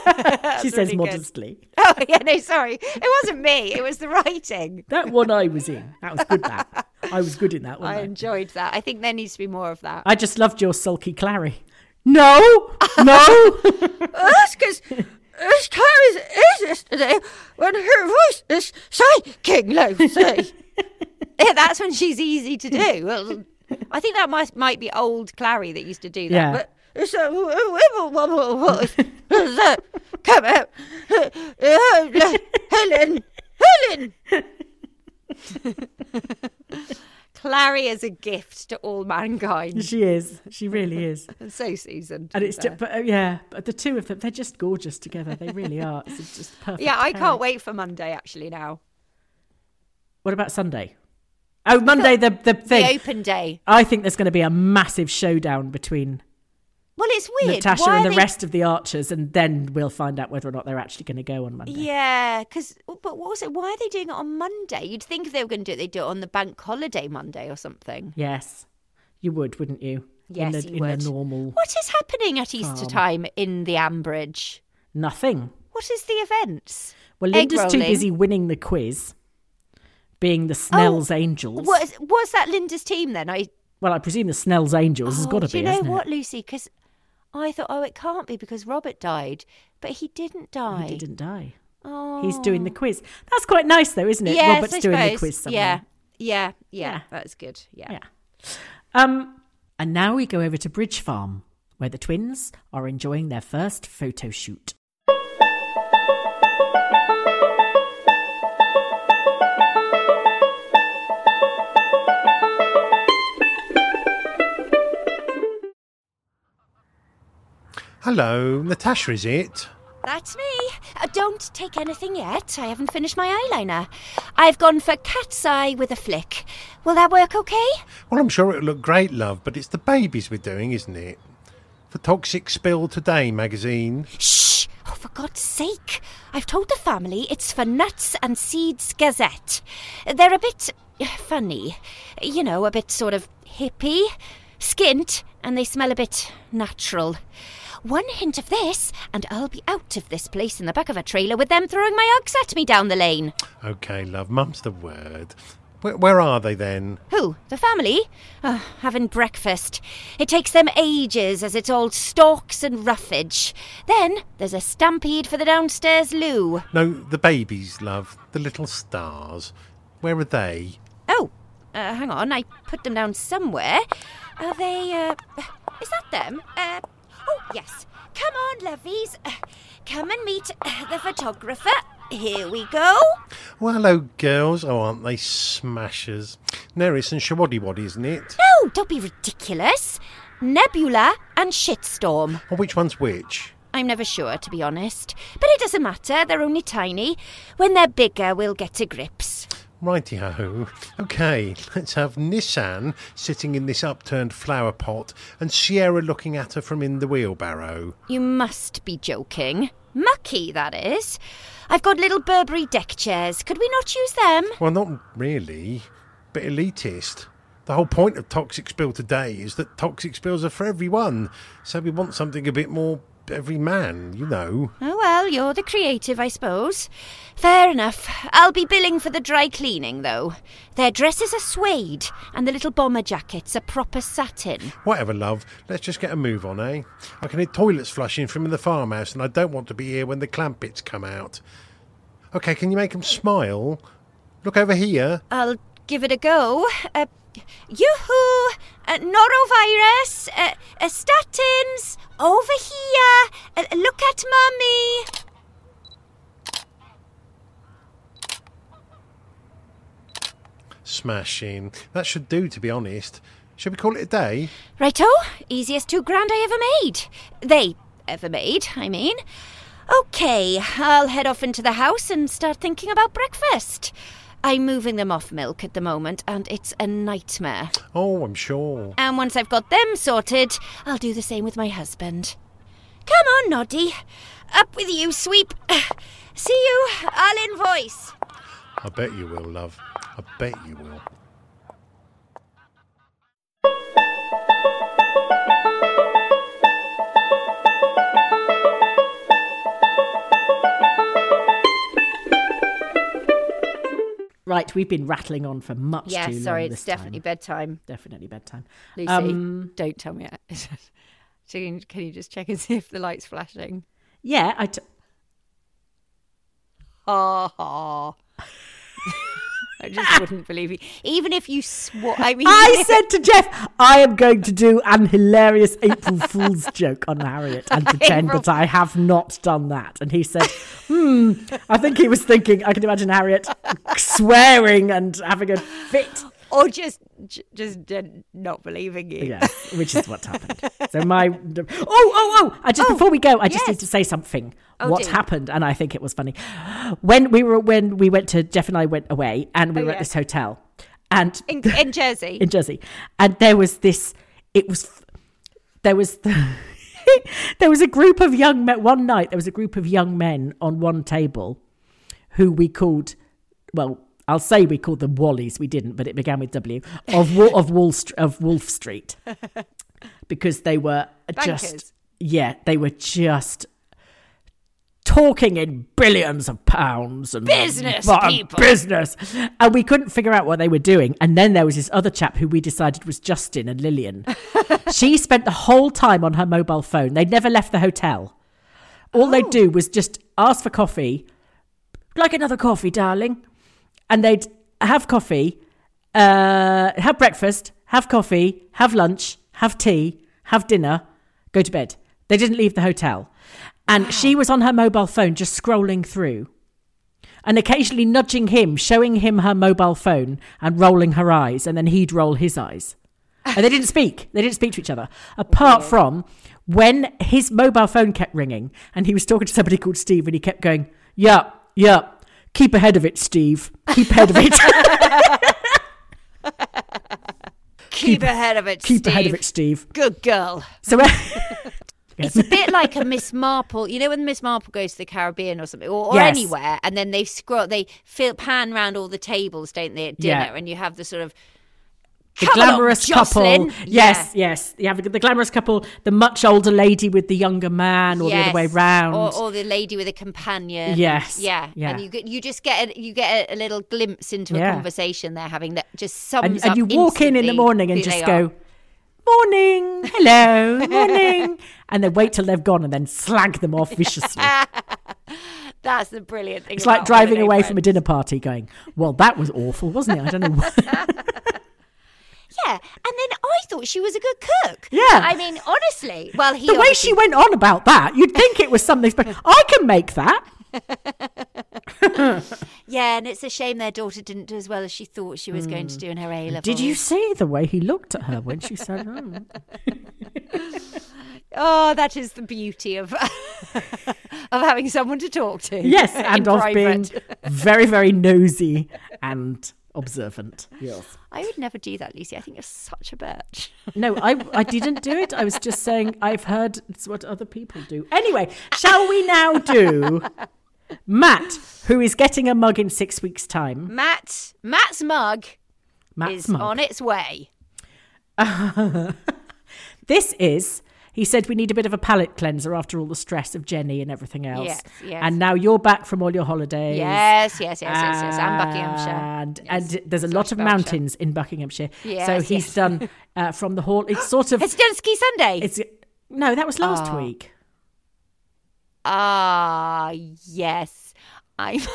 She says really good. modestly. Oh, yeah, no, sorry. It wasn't me. It was the writing. That one I was in. That was good. That I was good in that one. I enjoyed that. I think there needs to be more of that. I just loved your sulky Clarrie. No, no. That's because it's Clarrie's is yesterday when her voice is shaking, Lucy. yeah, that's when she's easy to do. Well, I think that might might be old Clarrie that used to do that. Yeah. But it's a wibble wobble voice. that come out, Helen, Helen. Clarrie is a gift to all mankind. she is. She really is. And so to And it's fair. ju- but uh, yeah, but the two of them, they're just gorgeous together. They really are. It's just perfect. yeah, I pair. can't wait for Monday actually now. What about Sunday? Oh, Monday, the the thing. The open day. I think there's going to be a massive showdown between Well, it's weird. Natasha and the they- rest of the archers, and then we'll find out whether or not they're actually going to go on Monday. Yeah, because but what was it? Why are they doing it on Monday? You'd think if they were going to do it, they'd do it on the bank holiday Monday or something. Yes, you would, wouldn't you? Yes, in the, you in would. the normal What is happening at Easter Farm. time in the Ambridge? nothing. What is the events? Well, Lynda's too busy winning the quiz, being the Snells Angels. Was was that Lynda's team then? I Well, I presume the Snells Angels has Oh, got to be. do you know what, It? Lucy? Because I thought, oh, it can't be because Robert died, but he didn't die. He didn't die. Oh, He's doing the quiz. That's quite nice, though, isn't it? Yes, Robert's I doing the quiz somewhere. Yeah, yeah, yeah, Yeah. That's good. Yeah. Yeah. Um, and now we go over to Bridge Farm, where the twins are enjoying their first photo shoot. Hello, Natasha, is it? That's me. Uh, don't take anything yet. I haven't finished my eyeliner. I've gone for cat's eye with a flick. Will that work okay? Well, I'm sure it'll look great, love, but it's the babies we're doing, isn't it? For Toxic Spill Today magazine. Shh! Oh, for God's sake. I've told the family it's for Nuts and Seeds Gazette. They're a bit uh, funny. You know, a bit sort of hippie, skint, and they smell a bit natural. One hint of this, and I'll be out of this place in the back of a trailer with them throwing my Uggs at me down the lane. Okay, love, mum's the word. Where, where are they then? Who? The family? Oh, having breakfast. It takes them ages as it's all stalks and roughage. Then there's a stampede for the downstairs loo. No, the babies, love. The little stars. Where are they? Oh, uh, hang on. I put them down somewhere. Are they, uh. Is that them? Uh. Oh, yes. Come on, lovies. Uh, come and meet uh, the photographer. Here we go. Well, hello, girls. Oh, aren't they smashers? Neris and Shawaddy Waddy, isn't it? No, don't be ridiculous. Nebula and Shitstorm. Well, which one's which? I'm never sure, to be honest. But it doesn't matter, they're only tiny. When they're bigger, we'll get to grips. Righty-ho. Okay, let's have Nissan sitting in this upturned flower pot and Sierra looking at her from in the wheelbarrow. You must be joking. Mucky, that is. I've got little Burberry deck chairs. Could we not use them? Well, not really. Bit elitist. The whole point of Toxic Spill today is that Toxic Spills are for everyone. So we want something a bit more every man, you know. Oh, well, you're the creative, I suppose. Fair enough. I'll be billing for the dry cleaning, though. Their dresses are suede, and the little bomber jackets are proper satin. Whatever, love. Let's just get a move on, eh? I can hear toilets flushing from the farmhouse, and I don't want to be here when the clamp bits come out. Okay, can you make 'em smile? Look over here. I'll give it a go. Uh, yoo-hoo! Uh, norovirus! Uh, uh, statins! Over here! Uh, look at mummy! Smashing. That should do, to be honest. Shall we call it a day? Righto, easiest two grand I ever made. They ever made, I mean. Okay, I'll head off into the house and start thinking about breakfast. I'm moving them off milk at the moment, and it's a nightmare. Oh, I'm sure. And once I've got them sorted, I'll do the same with my husband. Come on, Noddy. Up with you, sweep. See you. I'll invoice. I bet you will, love. I bet you will. Right, we've been rattling on for much Yeah, too long. Yeah, sorry, it's definitely time. bedtime. Definitely bedtime. Lucy, Um, don't tell me. So can can you just check and see if the light's flashing? yeah, I. T- Ha ha. I just wouldn't believe you. Even if you swore, I mean, I said to Jeff, I am going to do an hilarious April Fool's joke on Harriet and pretend April- that I have not done that. And he said, hmm, I think he was thinking, I can imagine Harriet swearing and having a fit. Or just just not believing you. Yes, which is what happened. So my oh oh oh! I just oh, before we go, I just yes. need to say something. Oh, what do. happened? And I think it was funny when we were when we went to Jeff and I went away, and we Oh, were yeah. at this hotel, and In, in Jersey. in Jersey, and there was this. It was there was there was a group of young men. One night there was a group of young men on one table, who we called well. I'll say we called them Wallies. We didn't, but it began with W of of Wall St- of Wolf Street. Because they were Bankers. just yeah they were just talking in billions of pounds and Business people. business. And we couldn't figure out what they were doing. And then there was this other chap who we decided was Justin and Lilian. She spent the whole time on her mobile phone. They'd never left the hotel. All they'd oh. do was just ask for coffee. Like another coffee darling and they'd have coffee uh, have breakfast have coffee have lunch have tea have dinner go to bed they didn't leave the hotel and she was on her mobile phone just scrolling through and occasionally nudging him, showing him her mobile phone and rolling her eyes, and then he'd roll his eyes. And they didn't speak. They didn't speak to each other. Apart from when his mobile phone kept ringing and he was talking to somebody called Steve and he kept going, Yeah, yeah, keep ahead of it, Steve. Keep ahead of it. Keep, ahead of it. keep ahead of Steve. it, Steve. Good girl. So uh, It's a bit like a Miss Marple. You know when Miss Marple goes to the Caribbean or something, or, or Yes. anywhere, and then they scroll, they feel, pan round all the tables, don't they, at dinner, Yeah. and you have the sort of the Come glamorous Jocelyn. couple. Yes, yes. You have the glamorous couple, the much older lady with the younger man, or the other way Yes. round. or, or the lady with a companion. Yes, yeah, yeah. And you get, you just get a, you get a, a little glimpse into Yeah. a conversation they're having that just sums and, up. and you walk in in the morning and just go, are. morning, hello, morning, and then wait till they've gone and then slag them off viciously. That's the brilliant thing. It's like driving away friends. from a dinner party going, well, that was awful, wasn't it? I don't know. Yeah, and then I thought she was a good cook. Yeah. I mean, honestly. Well, he the way she went on about that, you'd think it was something special. I can make that. Yeah, and it's a shame their daughter didn't do as well as she thought she was going to do in her A level. Hmm. Did you see the way he looked at her when she said, oh. Oh, that is the beauty of of having someone to talk to. Yes, and of being very, very nosy and observant. Yes. I would never do that, Lucy. I think you're such a bitch. No, I, I didn't do it. I was just saying I've heard it's what other people do. Anyway, shall we now do Matt, who is getting a mug in six weeks' time? Matt, Matt's mug Matt's is mug. on its way. This is. He said we need a bit of a palate cleanser after all the stress of Jenny and everything else. Yes, yes. And now you're back from all your holidays. Yes, yes, yes, yes, yes. And Buckinghamshire. And, and there's a lot of mountains in Buckinghamshire. Yes, so he's yes. done uh, from the hall. It's sort of. It's done Ski Sunday. It's no, that was last Oh. week. Ah, yes. I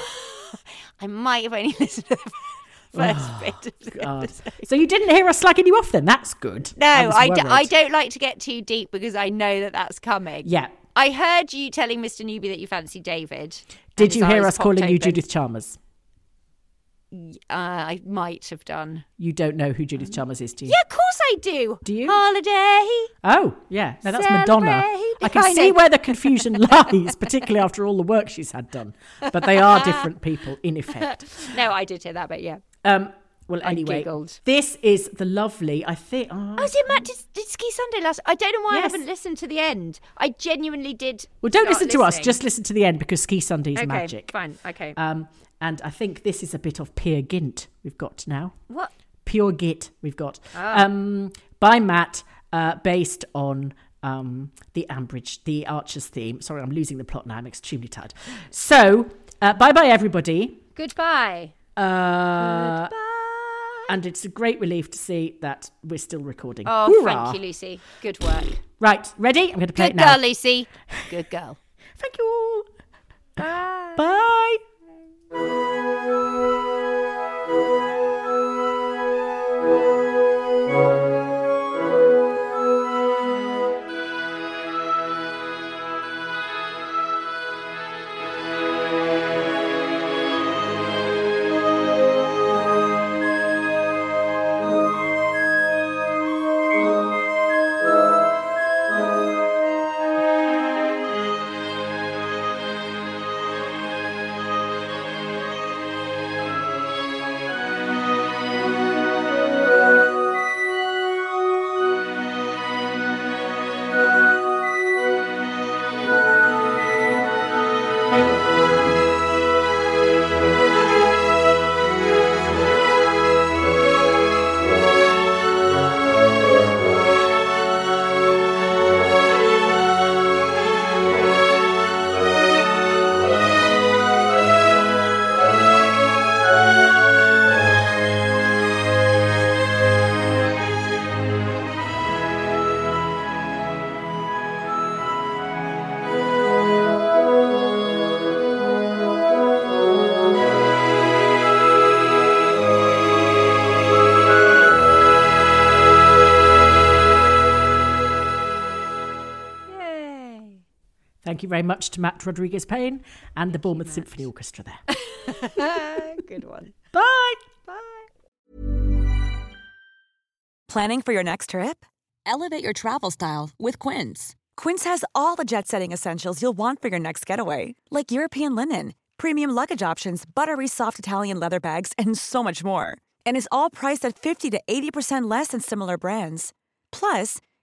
I might have only listened to the first Oh, bit of the God. So you didn't hear us slagging you off then? That's good. No, I, I, d-. I don't like to get too deep because I know that that's coming. Yeah. I heard you telling Mr. Newby that you fancy David. Did you hear us calling popped you. Judith Chalmers? Uh, I might have done. You don't know who Judith Chalmers is, do you? Yeah, of course I do. Do you? Holiday. Oh, yeah. No, that's Madonna. I can I see where the confusion lies, particularly after all the work she's had done. But they are different people, in effect. No, I did hear that, but yeah. Um, well, anyway, this is the lovely, I think. Oh, Oh, so Matt did, did Ski Sunday last. I don't know why Yes. I haven't listened to the end. I genuinely did. well, don't listen to us. Just listen to the end because Ski Sunday is okay, magic. Fine. Okay. Um, and I think this is a bit of Peer Gynt we've got now. what? Pure Git we've got Ah. um, by Matt, uh, based on um, the Ambridge, the Archers theme. Sorry, I'm losing the plot now. I'm extremely tired. So, uh, bye bye, everybody. Goodbye. Uh, And it's a great relief to see that we're still recording. Oh, Hoorah. thank you, Lucy. Good work. Right, ready? I'm going to play Good it now. Good girl, Lucy. Good girl. Thank you. Bye. Bye. Thank you very much to Matt Rodriguez Payne and the Bournemouth Symphony Orchestra there. Good one. Bye. Bye. Planning for your next trip? Elevate your travel style with Quince. Quince has all the jet setting essentials you'll want for your next getaway, like European linen, premium luggage options, buttery soft Italian leather bags, and so much more. And is all priced at 50 to 80% less than similar brands. Plus,